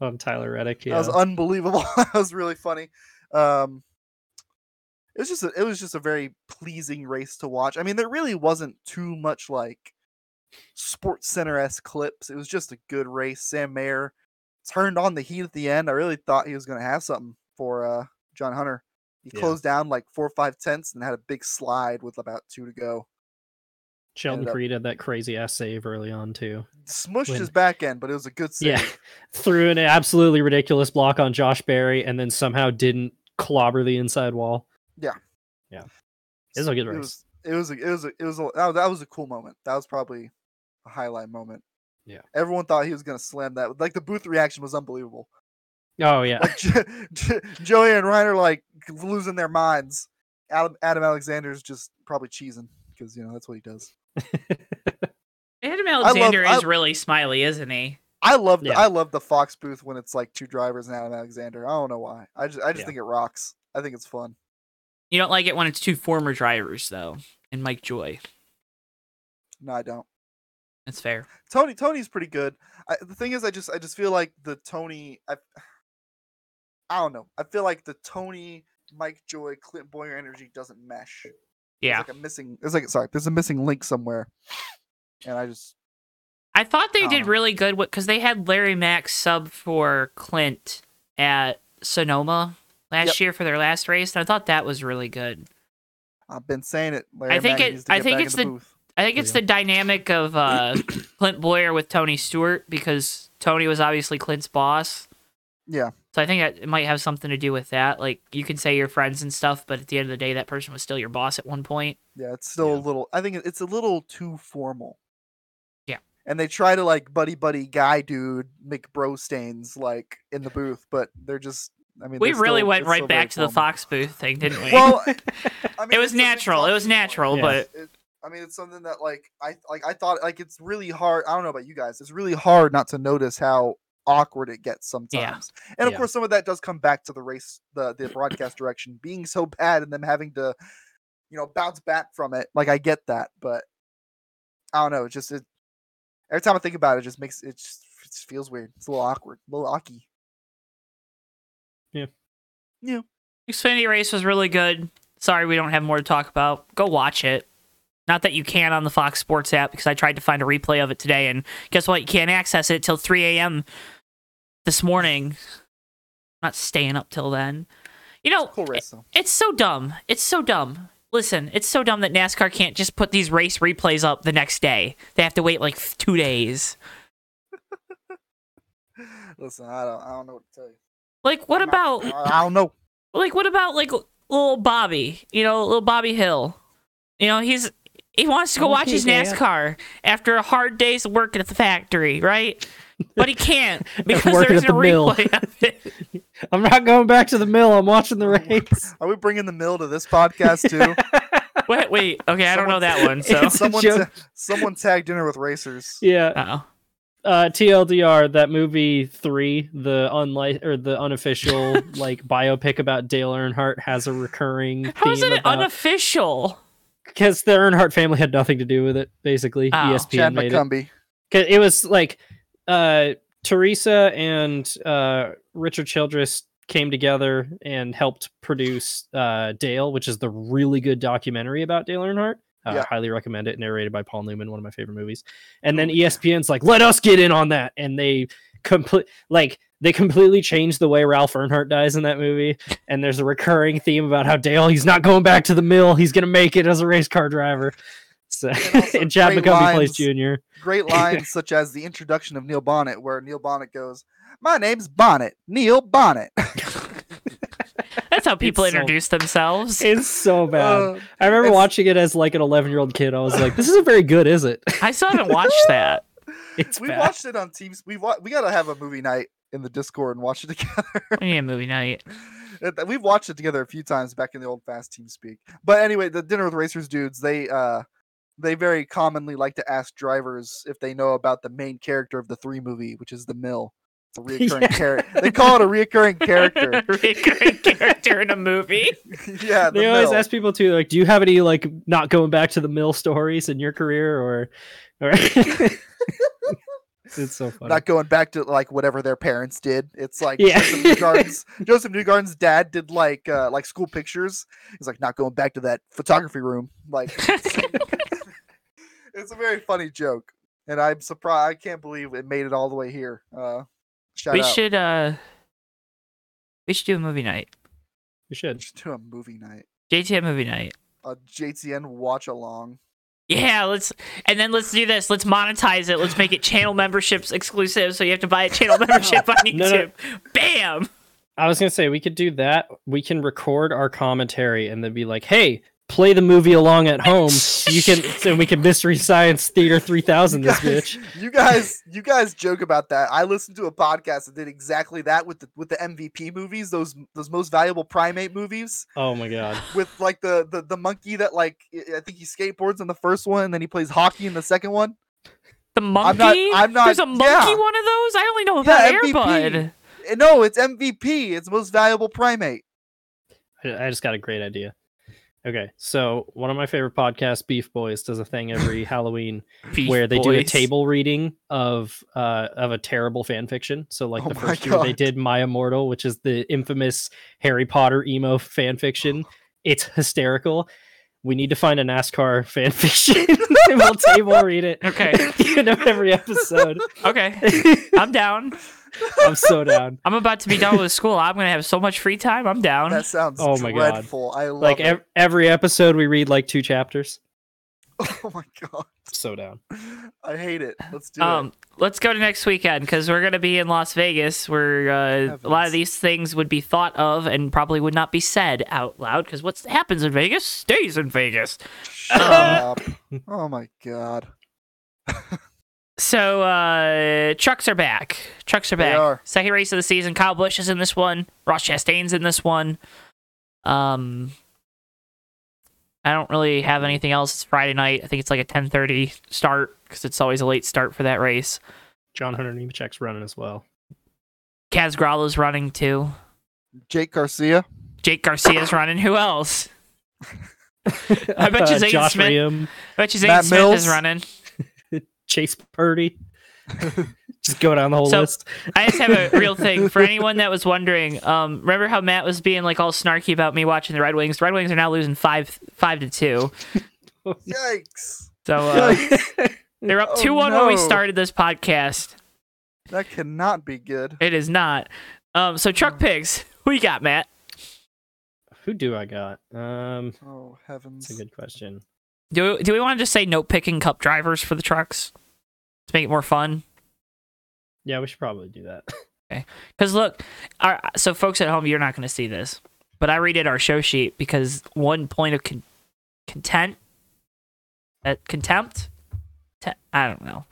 On Tyler Reddick. Yeah. that was unbelievable. that was really funny. Um, it was just a, it was just a very pleasing race to watch. I mean, there really wasn't too much like Sports Center s clips. It was just a good race. Sam Mayer turned on the heat at the end. I really thought he was going to have something for uh, John Hunter. He Yeah. closed down like four or five tenths and had a big slide with about two to go. Sheldon ended up- Creed had that crazy ass save early on too. Smushed When- his back end, but it was a good save. Yeah. Threw an absolutely ridiculous block on Josh Berry and then somehow didn't clobber the inside wall. Yeah. Yeah. It was a good It race. was it was a, it was a, it was a, that, was- that was a cool moment. That was probably a highlight moment. Yeah. Everyone thought he was gonna slam that. Like the booth reaction was unbelievable. Oh yeah. Like Jo- Jo- Joey and Ryan are like losing their minds. Adam, Adam Alexander's just probably cheesing because you know that's what he does. Adam love- Alexander I- is really smiley, isn't he? I love the, Yeah. I love the Fox booth when it's like two drivers and Adam Alexander. I don't know why. I just I just Yeah. think it rocks. I think it's fun. You don't like it when it's two former drivers, though, and Mike Joy. No, I don't. That's fair. Tony Tony's pretty good. I, the thing is, I just I just feel like the Tony. I, I don't know. I feel like the Tony, Mike Joy, Clint Bowyer energy doesn't mesh. There's Yeah. like a missing. It's like sorry. There's a missing link somewhere, and I just I thought they I did know. really good because they had Larry Mac sub for Clint at Sonoma last Yep. year for their last race, and I thought that was really good. I've been saying it. Larry think Mack it- needs to I think it's the, the- booth. I think it's Yeah. the dynamic of uh, Clint Bowyer with Tony Stewart because Tony was obviously Clint's boss. Yeah, So I think that it might have something to do with that. Like you can say you're friends and stuff, but at the end of the day, that person was still your boss at one point. yeah. It's still a little. I think it's a little too formal. Yeah. and they try to like buddy buddy guy dude make bro stains like in the booth, but they're just. I mean, We really still- went right back to the. Fox booth thing, didn't we? Well, I mean, it was it's a big natural. It was natural, Yeah. but It, I mean, it's something that like I like. I thought like it's really hard. I don't know about you guys. It's really hard not to notice how awkward it gets sometimes. And of Yeah. course, some of that does come back to the race, the the broadcast direction being so bad, and them having to, you know, bounce back from it. Like I get that, but I don't know. It just it, every time I think about it, it just makes it just, it just feels weird. It's a little awkward, a little awky. Xfinity race was really good. Sorry, we don't have more to talk about. Go watch it. Not that you can on the Fox Sports app because I tried to find a replay of it today, and guess what? You can't access it till 3 a.m. this morning. not staying up till then. You know, Cool race though. it's so dumb. It's so dumb. Listen, it's so dumb that NASCAR can't just put these race replays up the next day. They have to wait like two days. Listen, I don't, I don't know what to tell you. Like, what I'm about I I don't know. like what about like little Bobby? You know, little Bobby Hill. You know, he's he wants to go Oh, watch his yeah. NASCAR after a hard day's work at the factory, right? But he can't because there Working at isn't a the replay of it. I'm not going back to the mill. I'm watching the race. Are we bringing the mill to this podcast too? Wait, wait. Okay, I don't know that one. So, someone, joke. ta- someone tagged dinner with racers. yeah. oh, Uh, TLDR, that movie three, the unlike or the unofficial like biopic about Dale Earnhardt has a recurring how is theme it about unofficial? because the Earnhardt family had nothing to do with it. Basically, Oh. ESPN Chad made it. It was like uh Teresa and uh Richard Childress came together and helped produce uh Dale, which is the really good documentary about Dale Earnhardt. Uh, Yeah. Highly recommend it. Narrated by Paul Newman, one of my favorite movies. And then E ESPN's like, let us get in on that, and they complete like they completely changed the way Ralph Earnhardt dies in that movie. And there's a recurring theme about how Dale he's not going back to the mill. He's gonna make it as a race car driver. So also and Chad McCumbee plays. Junior. Great lines such as the introduction of Neil Bonnett, where Neil Bonnett goes, "My name's Bonnett, Neil Bonnett." That's how people It's so- introduce themselves. It's so bad. Uh, I remember watching it as like an 11 year old kid. I was like, this isn't very good, is it? I still haven't watched that. It's we bad. watched it on Teams. We wa- we gotta have a movie night in the Discord and watch it together. We need a movie night. We've watched it together a few times back in the old fast team speak. But anyway, the dinner with racers dudes, they uh they very commonly like to ask drivers if they know about the main character of the three movie, which is the mill. It's a reoccurring Yeah. character. They call it a reoccurring character. Recurring character in a movie. yeah, the They always mill. ask people too, like, do you have any like not going back to the mill stories in your career, or, or... it's so funny. not going back to like whatever their parents did. It's like Yeah. Josef Newgarden's Josef Newgarden's dad did like uh like school pictures. He's like not going back to that photography room. Like it's a very funny joke. And I'm surprised I can't believe it made it all the way here. Uh shout we out. should uh we should do a movie night. we should. We should do a movie night. JTN movie night. A JTN watch along. Yeah, let's and then let's do this. Let's monetize it. Let's make it channel memberships exclusive, so you have to buy a channel membership on No, no. YouTube. Bam! I was gonna say we could do that. We can record our commentary and then be like, "Hey, play the movie along at home." you can, and we can Mystery Science Theater 3000 this bitch. You guys, you guys joke about that. I listened to a podcast that did exactly that with the with the MVP movies, those those most valuable primate movies. Oh my god. with like the, the the monkey that like I I think he skateboards in the first one and then he plays hockey in the second one. The monkey. not- I'm not- There's a monkey yeah. one of those. I only know Yeah, about MVP. Airbud. Eh, No, it's MVP. It's most valuable primate. I I just got a great idea. Okay, so one of my favorite podcasts, Beef Boys, does a thing every Halloween where they do a Boys. table reading of uh of a terrible fan fiction. So like Oh the my first year they God. did My Immortal, which is the infamous Harry Potter emo fan fiction. It's hysterical. We need to find a NASCAR fan fiction and we'll table read it. Okay. at the end of every episode. Okay, I'm down. I'm so down. I'm about to be done with school. I'm gonna have so much free time. I'm down. That sounds Oh my God. I love Like it. ev- every episode we read like two chapters. oh my god. So down. I hate it. Let's do Um, let's go to next weekend because we're gonna be in Las Vegas, where uh, a lot of these things would be thought of and probably would not be said out loud. Because what happens in Vegas stays in Vegas. Shut up. Oh my god. So uh trucks are back. Trucks are They back. are. Second race of the season. Kyle Busch is in this one. Ross Chastain's in this one. Um I don't really have anything else. It's Friday night. I think it's like a 10:30 start because it's always a late start for that race. John Hunter Nemechek's running as well. Kaz Grala's running too. Jake Garcia. Jake Garcia's running. Who else? I bet you uh, Zane Josh Smith- Riem, I bet you Zane Matt Smith Mills. is running. Chase Purdy. Just go down the whole So- list. I just have a real thing for anyone that was wondering. Um, remember how Matt was being like all snarky about me watching the Red Wings? The Red Wings are now losing five five to two. Yikes! So uh, they're up Oh, two one when we started this podcast. That cannot be good. It is not. Um, so truck pigs, who you got, Matt? Who do I got? Um, Oh heavens! that's a good question. Do do we want to just say note picking cup drivers for the trucks to make it more fun? Yeah, we should probably do that. Okay. Because look, our, so folks at home, you're not going to see this, but I redid our show sheet because one point of con- content, uh, contempt, Te- I don't know.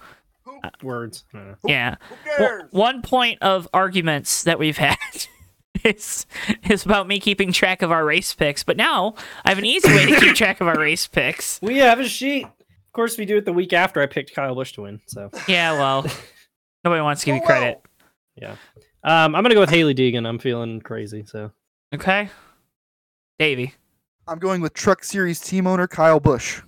Words. I. Yeah, Who Well, cares? one point of arguments that we've had is is about me keeping track of our race picks. But now I have an easy way to keep track of our race picks. We have a sheet. Of course, we do it the week after I picked Kyle Busch to win. So, Yeah, well, nobody wants to give you Oh, credit. yeah. Um, I'm gonna go with Hailie Deegan. I'm feeling crazy. So, Okay, Davey. I'm going with Truck Series team owner Kyle Busch.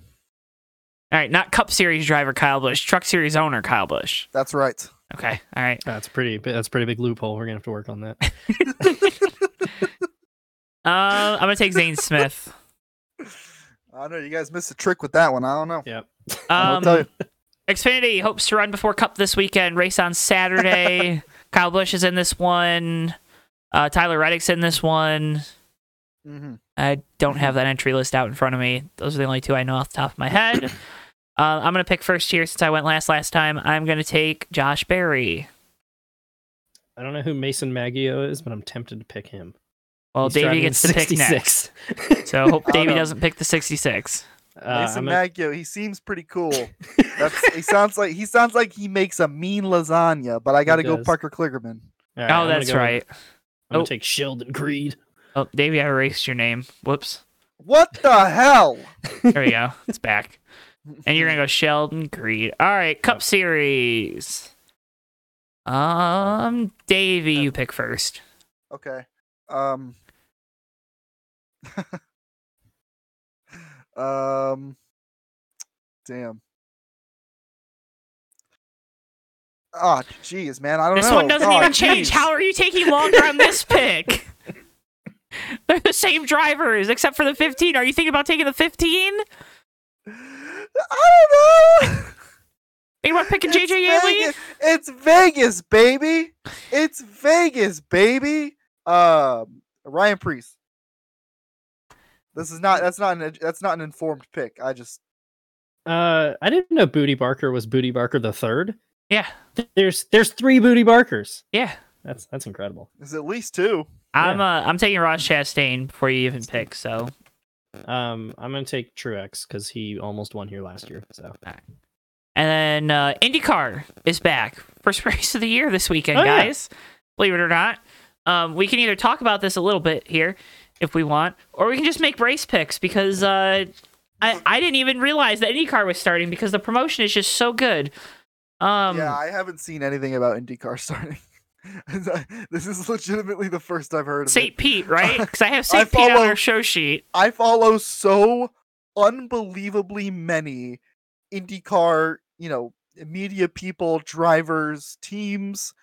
All right, not Cup Series driver Kyle Busch, Truck Series owner Kyle Busch. That's right. Okay, all right. that's pretty. That's a pretty big loophole. We're gonna have to work on that. Uh, I'm gonna take Zane Smith. I don't know you guys missed a trick with that one. I don't know. Yep. I'll Um, tell you. Xfinity hopes to run before Cup this weekend. Race on Saturday. Kyle Busch is in this one. Uh, Tyler Reddick's in this one. hmm I don't have that entry list out in front of me. Those are the only two I know off the top of my head. uh, I'm gonna pick first here since I went last last time. I'm gonna take Josh Berry. I don't know who Mason Maggio is, but I'm tempted to pick him. Well, He's Davey gets to pick next, 66. so hope I don't Davey know. doesn't pick the 66. Uh, Mason I'm a- Maggio, he seems pretty cool. That's he sounds like he sounds like he makes a mean lasagna, but I got to go does. Parker Kligerman. All right, oh, I'm gonna that's go- right. I'm gonna Oh. take Sheldon Creed. Oh, Davey, I erased your name. Whoops. What the hell? There we go. It's back. And you're gonna go Sheldon Creed. All right, Cup Series. Um, Davey, you pick first. Okay. Um. um. Damn. Ah, jeez, man. I don't This know. This one doesn't Oh, even change. jeez. How are you taking longer on this pick? They're the same drivers, except for the 15. Are you thinking about taking the 15? I don't know. Think about picking It's JJ? Vegas. It's Vegas, baby. It's Vegas, baby. Um, Ryan Preece. This is not. That's not an. That's not an informed pick. I just. Uh, I didn't know Booty Barker was Booty Barker the third. Yeah, There's there's three Booty Barkers. yeah. That's that's incredible. There's at least two. I'm uh, I'm taking Ross Chastain before you even pick. So Um, I'm gonna take Truex because he almost won here last year. So And then uh, IndyCar is back. First race of the year this weekend, Oh, yeah. guys. Believe it or not. Um, we can either talk about this a little bit here if we want, or we can just make race picks because uh, I, I didn't even realize that IndyCar was starting because the promotion is just so good. Um, yeah, I haven't seen anything about IndyCar starting. this is legitimately the first I've heard of St. it. Pete, right? Because I have I St. Pete on our show sheet. I follow so unbelievably many IndyCar, you know, media people, drivers, teams.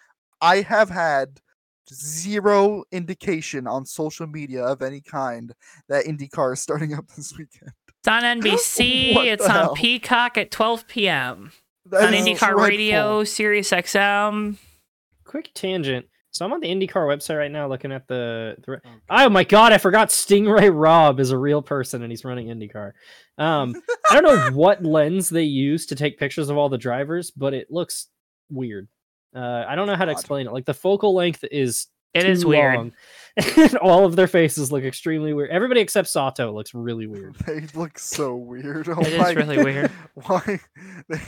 I have had zero indication on social media of any kind that IndyCar is starting up this weekend. It's on NBC. It's on hell? Peacock at 12 p.m. That on IndyCar dreadful. Radio, Sirius XM. quick tangent. So I'm on the IndyCar website right now, looking at the. the oh my god, I forgot Sting Ray Robb is a real person and he's running IndyCar. Um, I don't know what lens they use to take pictures of all the drivers, but it looks weird. Uh, I don't know how to explain it. Like the focal length is It is too weird. long, all of their faces look extremely weird. Everybody except Sato looks really weird. They look so weird. Oh It is my really weird. Why? They,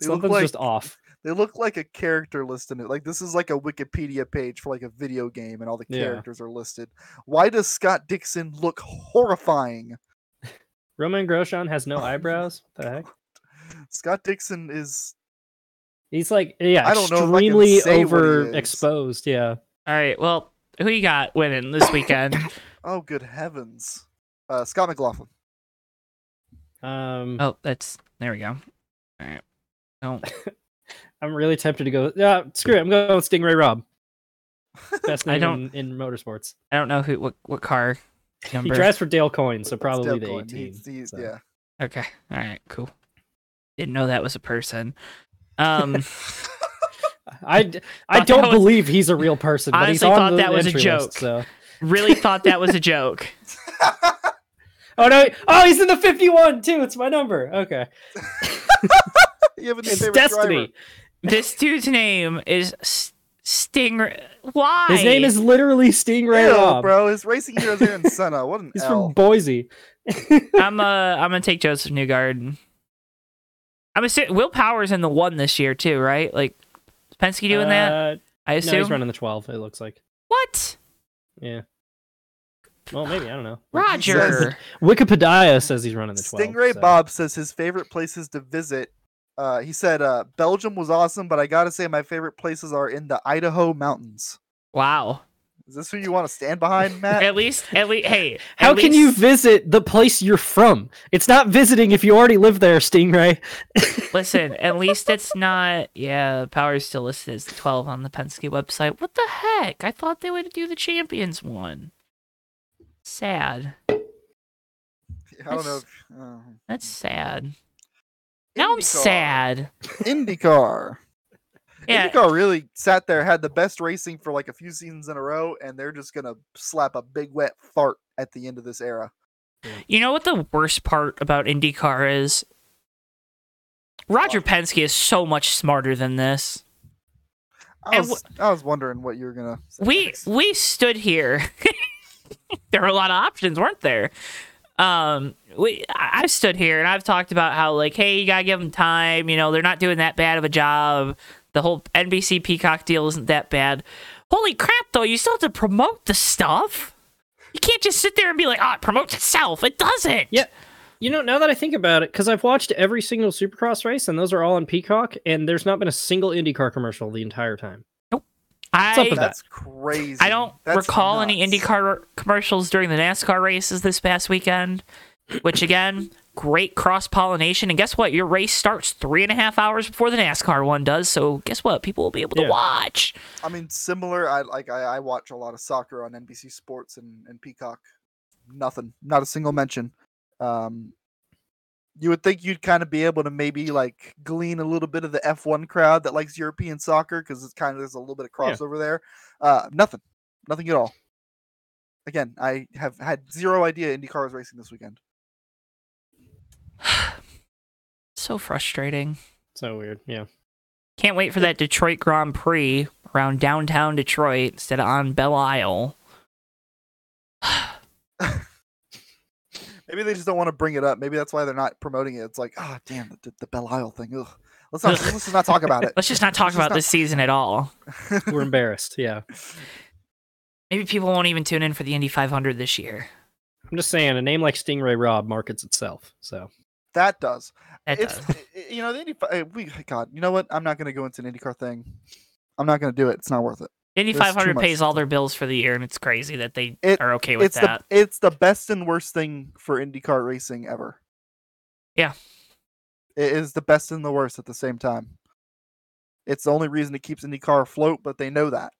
They look Something's like just off. they look like a character list in it. Like this is like a Wikipedia page for like a video game, and all the Yeah. characters are listed. Why does Scott Dixon look horrifying? Romain Grosjean has no eyebrows. What the heck? Scott Dixon is He's like, yeah, I don't know if I can extremely say what he is. overexposed. Yeah. All right. Well, who you got winning this weekend? oh good heavens. Uh, Scott McLaughlin. Um, oh, that's there we go. All right. Don't. I'm really tempted to go. Yeah, screw it. I'm going with Sting Ray Robb. Best I don't- in, in motorsports. I don't know who what what car number. He drives for Dale Coyne, so probably Dale the Coyne. 18. He's- he's- so. Yeah. Okay. All right. Cool. Didn't know that was a person. Um. I I don't was- believe he's a real person, but he's Honestly on thought the that was a entry list, joke. so. really thought that was a joke. Oh no! Oh, he's in the 51 too. It's my number. Okay, you have a new it's destiny. driver. This dude's name is S- Stingray. Why? His name is literally Stingray Ew, Rob. bro. His racing heroes are in Senna. What an He's L. from Boise. I'm uh I'm gonna take Josef Newgarden. I'm assuming Will Power's in the one this year too, right? Like is Penske doing that? Uh, I No, assume. he's running the 12. It looks like. what? Yeah. Well, maybe I don't know. Roger. Wikipedia says he's running the 12. Stingray so- Bob says his favorite places to visit. Uh, he said uh, Belgium was awesome, but I gotta say my favorite places are in the Idaho mountains. Wow. Is this who you want to stand behind, Matt? At least, at least, hey. How at can you visit the place you're from? It's not visiting if you already live there, Stingray. listen? At least it's not. Yeah, Power's still listed as 12 on the Penske website. What the heck? I thought they would do the champions one. Sad. I don't know. If, uh, That's sad. Now I'm IndyCar. sad. IndyCar. Yeah. IndyCar really sat there, had the best racing for like a few seasons in a row, and they're just gonna slap a big wet fart at the end of this era. You know what the worst part about IndyCar is? Roger Penske is so much smarter than this. I was, I was wondering what you were gonna. Say We next. we stood here. there were a lot of options, weren't there? Um, we I- I've stood here and I've talked about how like, hey, you gotta give them time. You know, they're not doing that bad of a job. The whole NBC Peacock deal isn't that bad. Holy crap, though! You still have to promote the stuff. You can't just sit there and be like, oh, it promotes itself. It doesn't. Yeah. You know, now that I think about it, because I've watched every single Supercross race, and those are all on Peacock, and there's not been a single IndyCar commercial the entire time. I, up with that? That's crazy. I don't That's recall any. IndyCar commercials during the NASCAR races this past weekend, which again, great cross pollination. And guess what? Your race starts three and a half hours before the NASCAR one does. So guess what? People will be able to watch. I mean, similar. I like. I, I watch a lot of soccer on NBC Sports and, and Peacock. Nothing. Not a single mention. Um, you would think you'd kind of be able to maybe like glean a little bit of the F1 crowd that likes European soccer because it's kind of there's a little bit of Yeah. crossover there. Uh, nothing. Nothing at all. Again, I have had zero idea IndyCar is racing this weekend. So frustrating. So weird. Yeah. Can't wait for that Detroit Grand Prix around downtown Detroit instead of on Belle Isle. Maybe they just don't want to bring it up. Maybe that's why they're not promoting it. It's like, ah, damn, the, the Belle Isle thing. Ugh. Let's not. let's just not talk about it. Let's just not talk Let's about not- this season at all. We're embarrassed. Yeah. Maybe people won't even tune in for the Indy 500 this year. I'm just saying, a name like Sting Ray Robb markets itself. So That does. That it's does. i- i- you know the Indy. uh, We God, you know what? I'm not going to go into an IndyCar thing. I'm not going to do it. It's not worth it. Indy There's 500 pays all their bills for the year, and it's crazy that they It- are okay with It's that. the it's the best and worst thing for IndyCar racing ever. Yeah. It is the best and the worst at the same time. It's the only reason it keeps IndyCar afloat, but they know that.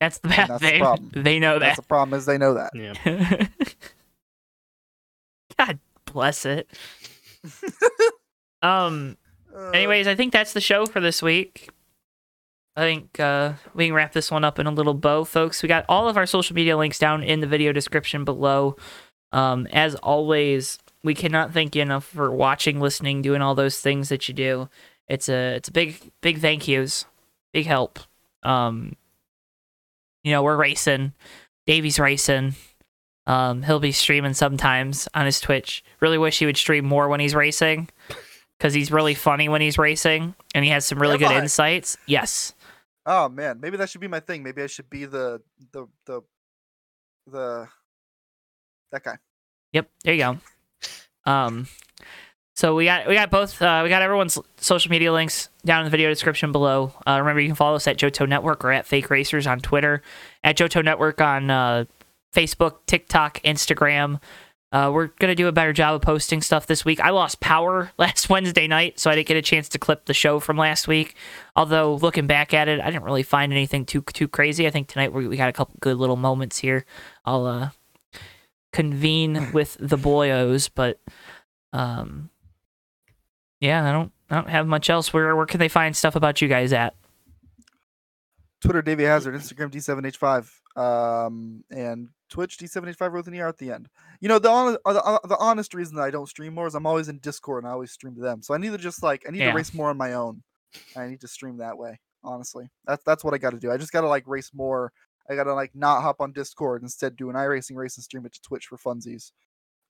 That's the bad that's the thing. problem. They know That's the problem is they know that. yeah. Bless it. um. Uh, Anyways, I think that's the show for this week. I think uh, we can wrap this one up in a little bow, folks. We got all of our social media links down in the video description below. Um, as always, we cannot thank you enough for watching, listening, doing all those things that you do. It's a it's a big big thank yous, big help. Um, you know we're racing, Davey's racing. Um, he'll be streaming sometimes on his Twitch. Really wish he would stream more when he's racing, because he's really funny when he's racing and he has some really Am good I? insights. Yes. Oh man, maybe that should be my thing. Maybe I should be the the the the that guy. Yep. There you go. Um, so we got we got both uh, we got everyone's social media links down in the video description below. Uh, remember, you can follow us at Johto Network or at Fake Racers on Twitter, at Johto Network on uh, Facebook, TikTok, Instagram. Uh, we're gonna do a better job of posting stuff this week. I lost power last Wednesday night, so I didn't get a chance to clip the show from last week. Although looking back at it, I didn't really find anything too too crazy. I think tonight we, we got a couple good little moments here. I'll uh, convene with the boyos, but um, yeah, I don't I don't have much else. Where where can they find stuff about you guys at? Twitter Davey Hazard, Instagram D7H5, um, and Twitch D7H5 with an ER at the end. You know the honest, uh, the, uh, the honest reason that I don't stream more is I'm always in Discord and I always stream to them. So I need to just like I need Yeah. to race more on my own. I need to stream that way. Honestly, that's that's what I got to do. I just got to like race more. I got to like not hop on Discord instead do an iRacing race and stream it to Twitch for funsies.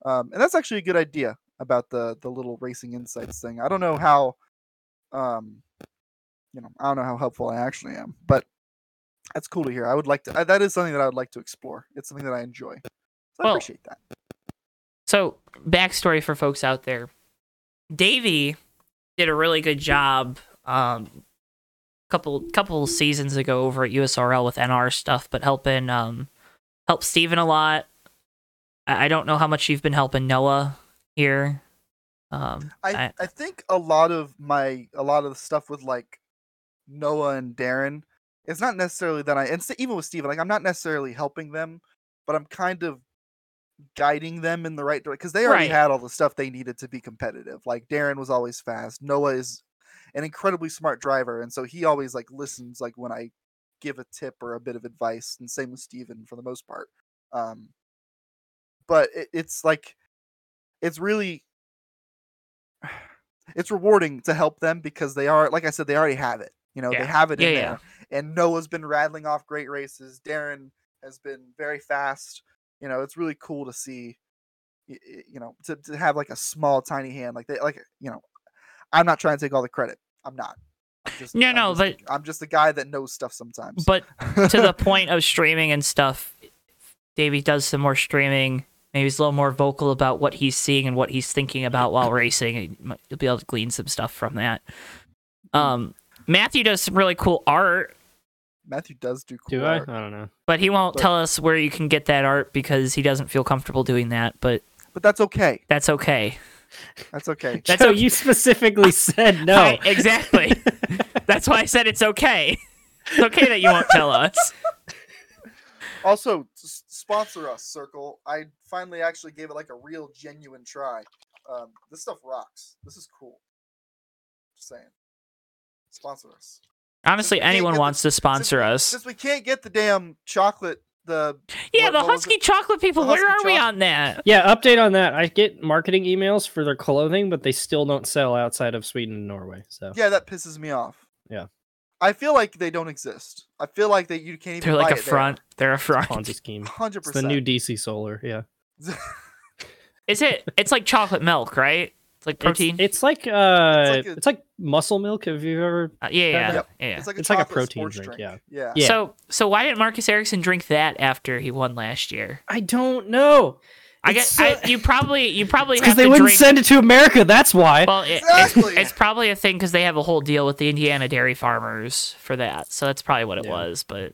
Um, and that's actually a good idea about the the little racing insights thing. I don't know how, um, you know, I don't know how helpful I actually am, but that's cool to hear. I would like to. uh, That is something that I would like to explore. It's something that I enjoy. So I appreciate that. So, backstory for folks out there. Davey did a really good job um a couple couple seasons ago over at USRL with NR stuff, but helping um help Steven a lot. I, I don't know how much you've been helping Noah here. Um I, I- I think a lot of my a lot of the stuff with like Noah and Darren, it's not necessarily that I and even with Steven, like I'm not necessarily helping them, but I'm kind of guiding them in the right direction because they already Right. had all the stuff they needed to be competitive. Like Darren was always fast. Noah is an incredibly smart driver, and so he always like listens like when I give a tip or a bit of advice, and same with Steven for the most part. Um, but it, it's like it's really it's rewarding to help them because they are like I said they already have it. You know, Yeah. they have it in Yeah, there. And Noah's been rattling off great races. Darren has been very fast. You know, it's really cool to see you know, to, to have like a small tiny hand like they like you know, I'm not trying to take all the credit. I'm not. I'm just, No, I'm no, just the- I'm just the guy that knows stuff sometimes. but to the point of streaming and stuff, Davey does some more streaming. Maybe he's a little more vocal about what he's seeing and what he's thinking about while racing. You'll be able to glean some stuff from that. Um, Matthew does some really cool art, Matthew does do cool Do I? I don't know. but he won't But- tell us where you can get that art because he doesn't feel comfortable doing that. But but that's okay. that's okay. That's okay. That's Joe, okay. you specifically said no. I- exactly. That's why I said it's okay. It's okay that you won't tell us. Also, s- sponsor us, Circle. I finally actually gave it like a real, genuine try. Um, this stuff rocks. This is cool. Just saying. Sponsor us. Honestly, anyone get the- wants to sponsor us. Since we can't get the damn chocolate, the Yeah, what- the what Huski chocolate people. The Where Huski are we on that? Yeah, update on that. I get marketing emails for their clothing, but they still don't sell outside of Sweden and Norway. So yeah, that pisses me off. Yeah. I feel like they don't exist. I feel like that you can't even. They're like buy a it front. They're a front. Ponzi scheme. Hundred It's the new DC Solar. Yeah, Is it? It's like chocolate milk, right? It's like protein. It's, like uh, like it's like, muscle milk. Have you ever? Uh, yeah, yeah, Yep. yeah. It's like a It's like a protein drink, drink. yeah. Yeah. Yeah. So, so why didn't Marcus Ericsson drink that after he won last year? I don't know. I It's guess so- I, you probably you probably Because they to wouldn't drink. send it to America. That's why. well, it, Exactly. it's, it's probably a thing because they have a whole deal with the Indiana dairy farmers for that. So that's probably what it Yeah. was. But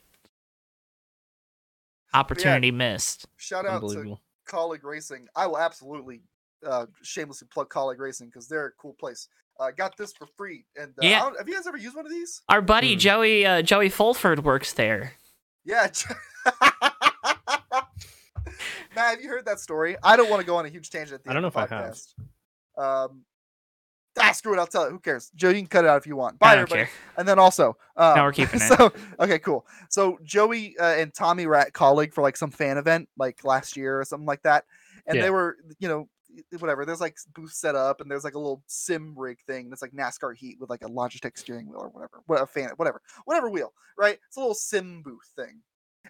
opportunity missed. Shout out to Unbelievable. Colleague Racing. I will absolutely uh, shamelessly plug Colleague Racing because they're a cool place. I got this for free. And uh, Yeah. have you guys ever used one of these? Our buddy Hmm. Joey uh, Joey Fulford works there. Yeah. Matt, have you heard that story? I don't want to go on a huge tangent. At the I don't know the if I have. Um, ah, screw it. I'll tell it. Who cares? Joe, you can cut it out if you want. Bye, I don't everybody. care. And then also, um, No, we're keeping it. So okay, cool. So Joey uh, and Tommy were at Colleague for like some fan event, like last year or something like that, and Yeah. they were, you know, whatever. There's like booth set up, and there's like a little sim rig thing that's like NASCAR Heat with like a Logitech steering wheel or whatever, what a fan, whatever, whatever wheel, right? It's a little sim booth thing,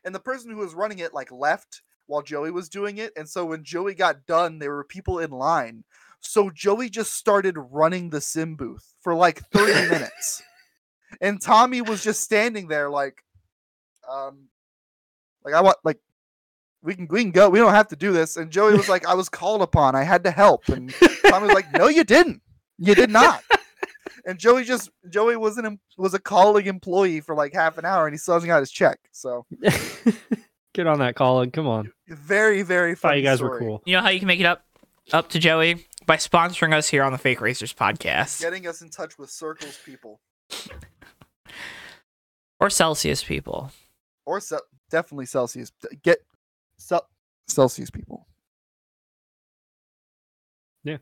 and the person who was running it like left while Joey was doing it, and so when Joey got done, there were people in line So Joey just started running the sim booth for like 30 minutes. And Tommy was just standing there like um like I want like we can we can go. We don't have to do this. And Joey was like, I was called upon. I had to help. And Tommy was like, No, you didn't. You did not. and Joey just Joey was an em- was a calling employee for like half an hour, and he still hasn't got his check. So Get on that, Colin. Come on. very very Thought funny. you guys were cool. You know how you can make it up up to Joey by sponsoring us here on the Fake Racers podcast Getting us in touch with circles people or Celsius people. or Ce- definitely Celsius. Get Cel- Celsius people. Yeah.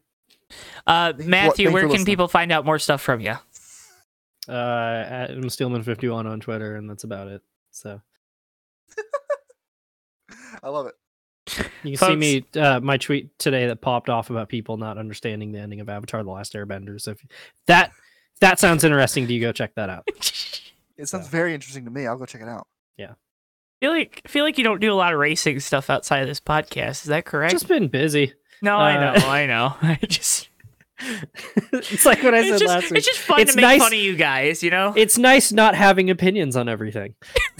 Uh, Matthew, thanks where can listening. people find out more stuff from you? Uh, Adam Steelman51 on Twitter, and that's about it. So I love it. you can see me, uh, my tweet today that popped off about people not understanding the ending of Avatar: The Last Airbender. So if that if that sounds interesting do you, go check that out. It sounds Yeah. very interesting to me. I'll go check it out. Feel like feel like you don't do a lot of racing stuff outside of this podcast. Is that correct? Just been busy. no, I know, uh, I know. I just it's like what I said just, last week. it's just fun It's to make nice- fun of you guys, you know. It's nice not having opinions on everything.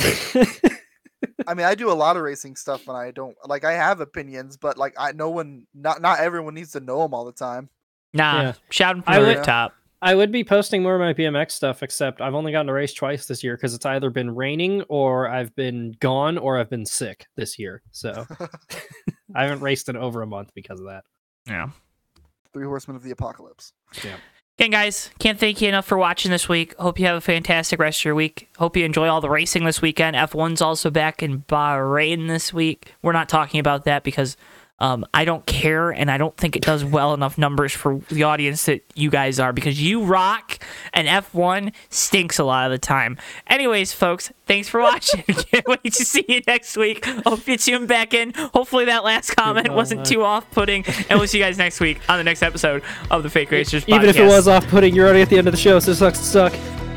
I mean, I do a lot of racing stuff, and I don't like. I have opinions, but like, I no one, not not everyone needs to know them all the time. Nah, Yeah. shouting from I the would- rooftop. I would be posting more of my BMX stuff, except I've only gotten to race twice this year because it's either been raining or I've been gone or I've been sick this year. So I haven't raced in over a month because of that. Yeah. Three Horsemen of the Apocalypse. Yeah. Again, guys, can't thank you enough for watching this week. Hope you have a fantastic rest of your week. Hope you enjoy all the racing this weekend. F1's also back in Bahrain this week. We're not talking about that because um, I don't care and I don't think it does well enough numbers for the audience that you guys are because you rock and F1 stinks a lot of the time. Anyways, folks, thanks for watching. Can't wait to see you next week. Hope you tune back in. Hopefully, that last comment wasn't too off putting. And we'll see you guys next week on the next episode of the Fake Racers Even if it was off putting, you're already at the end of the show, so it sucks to suck.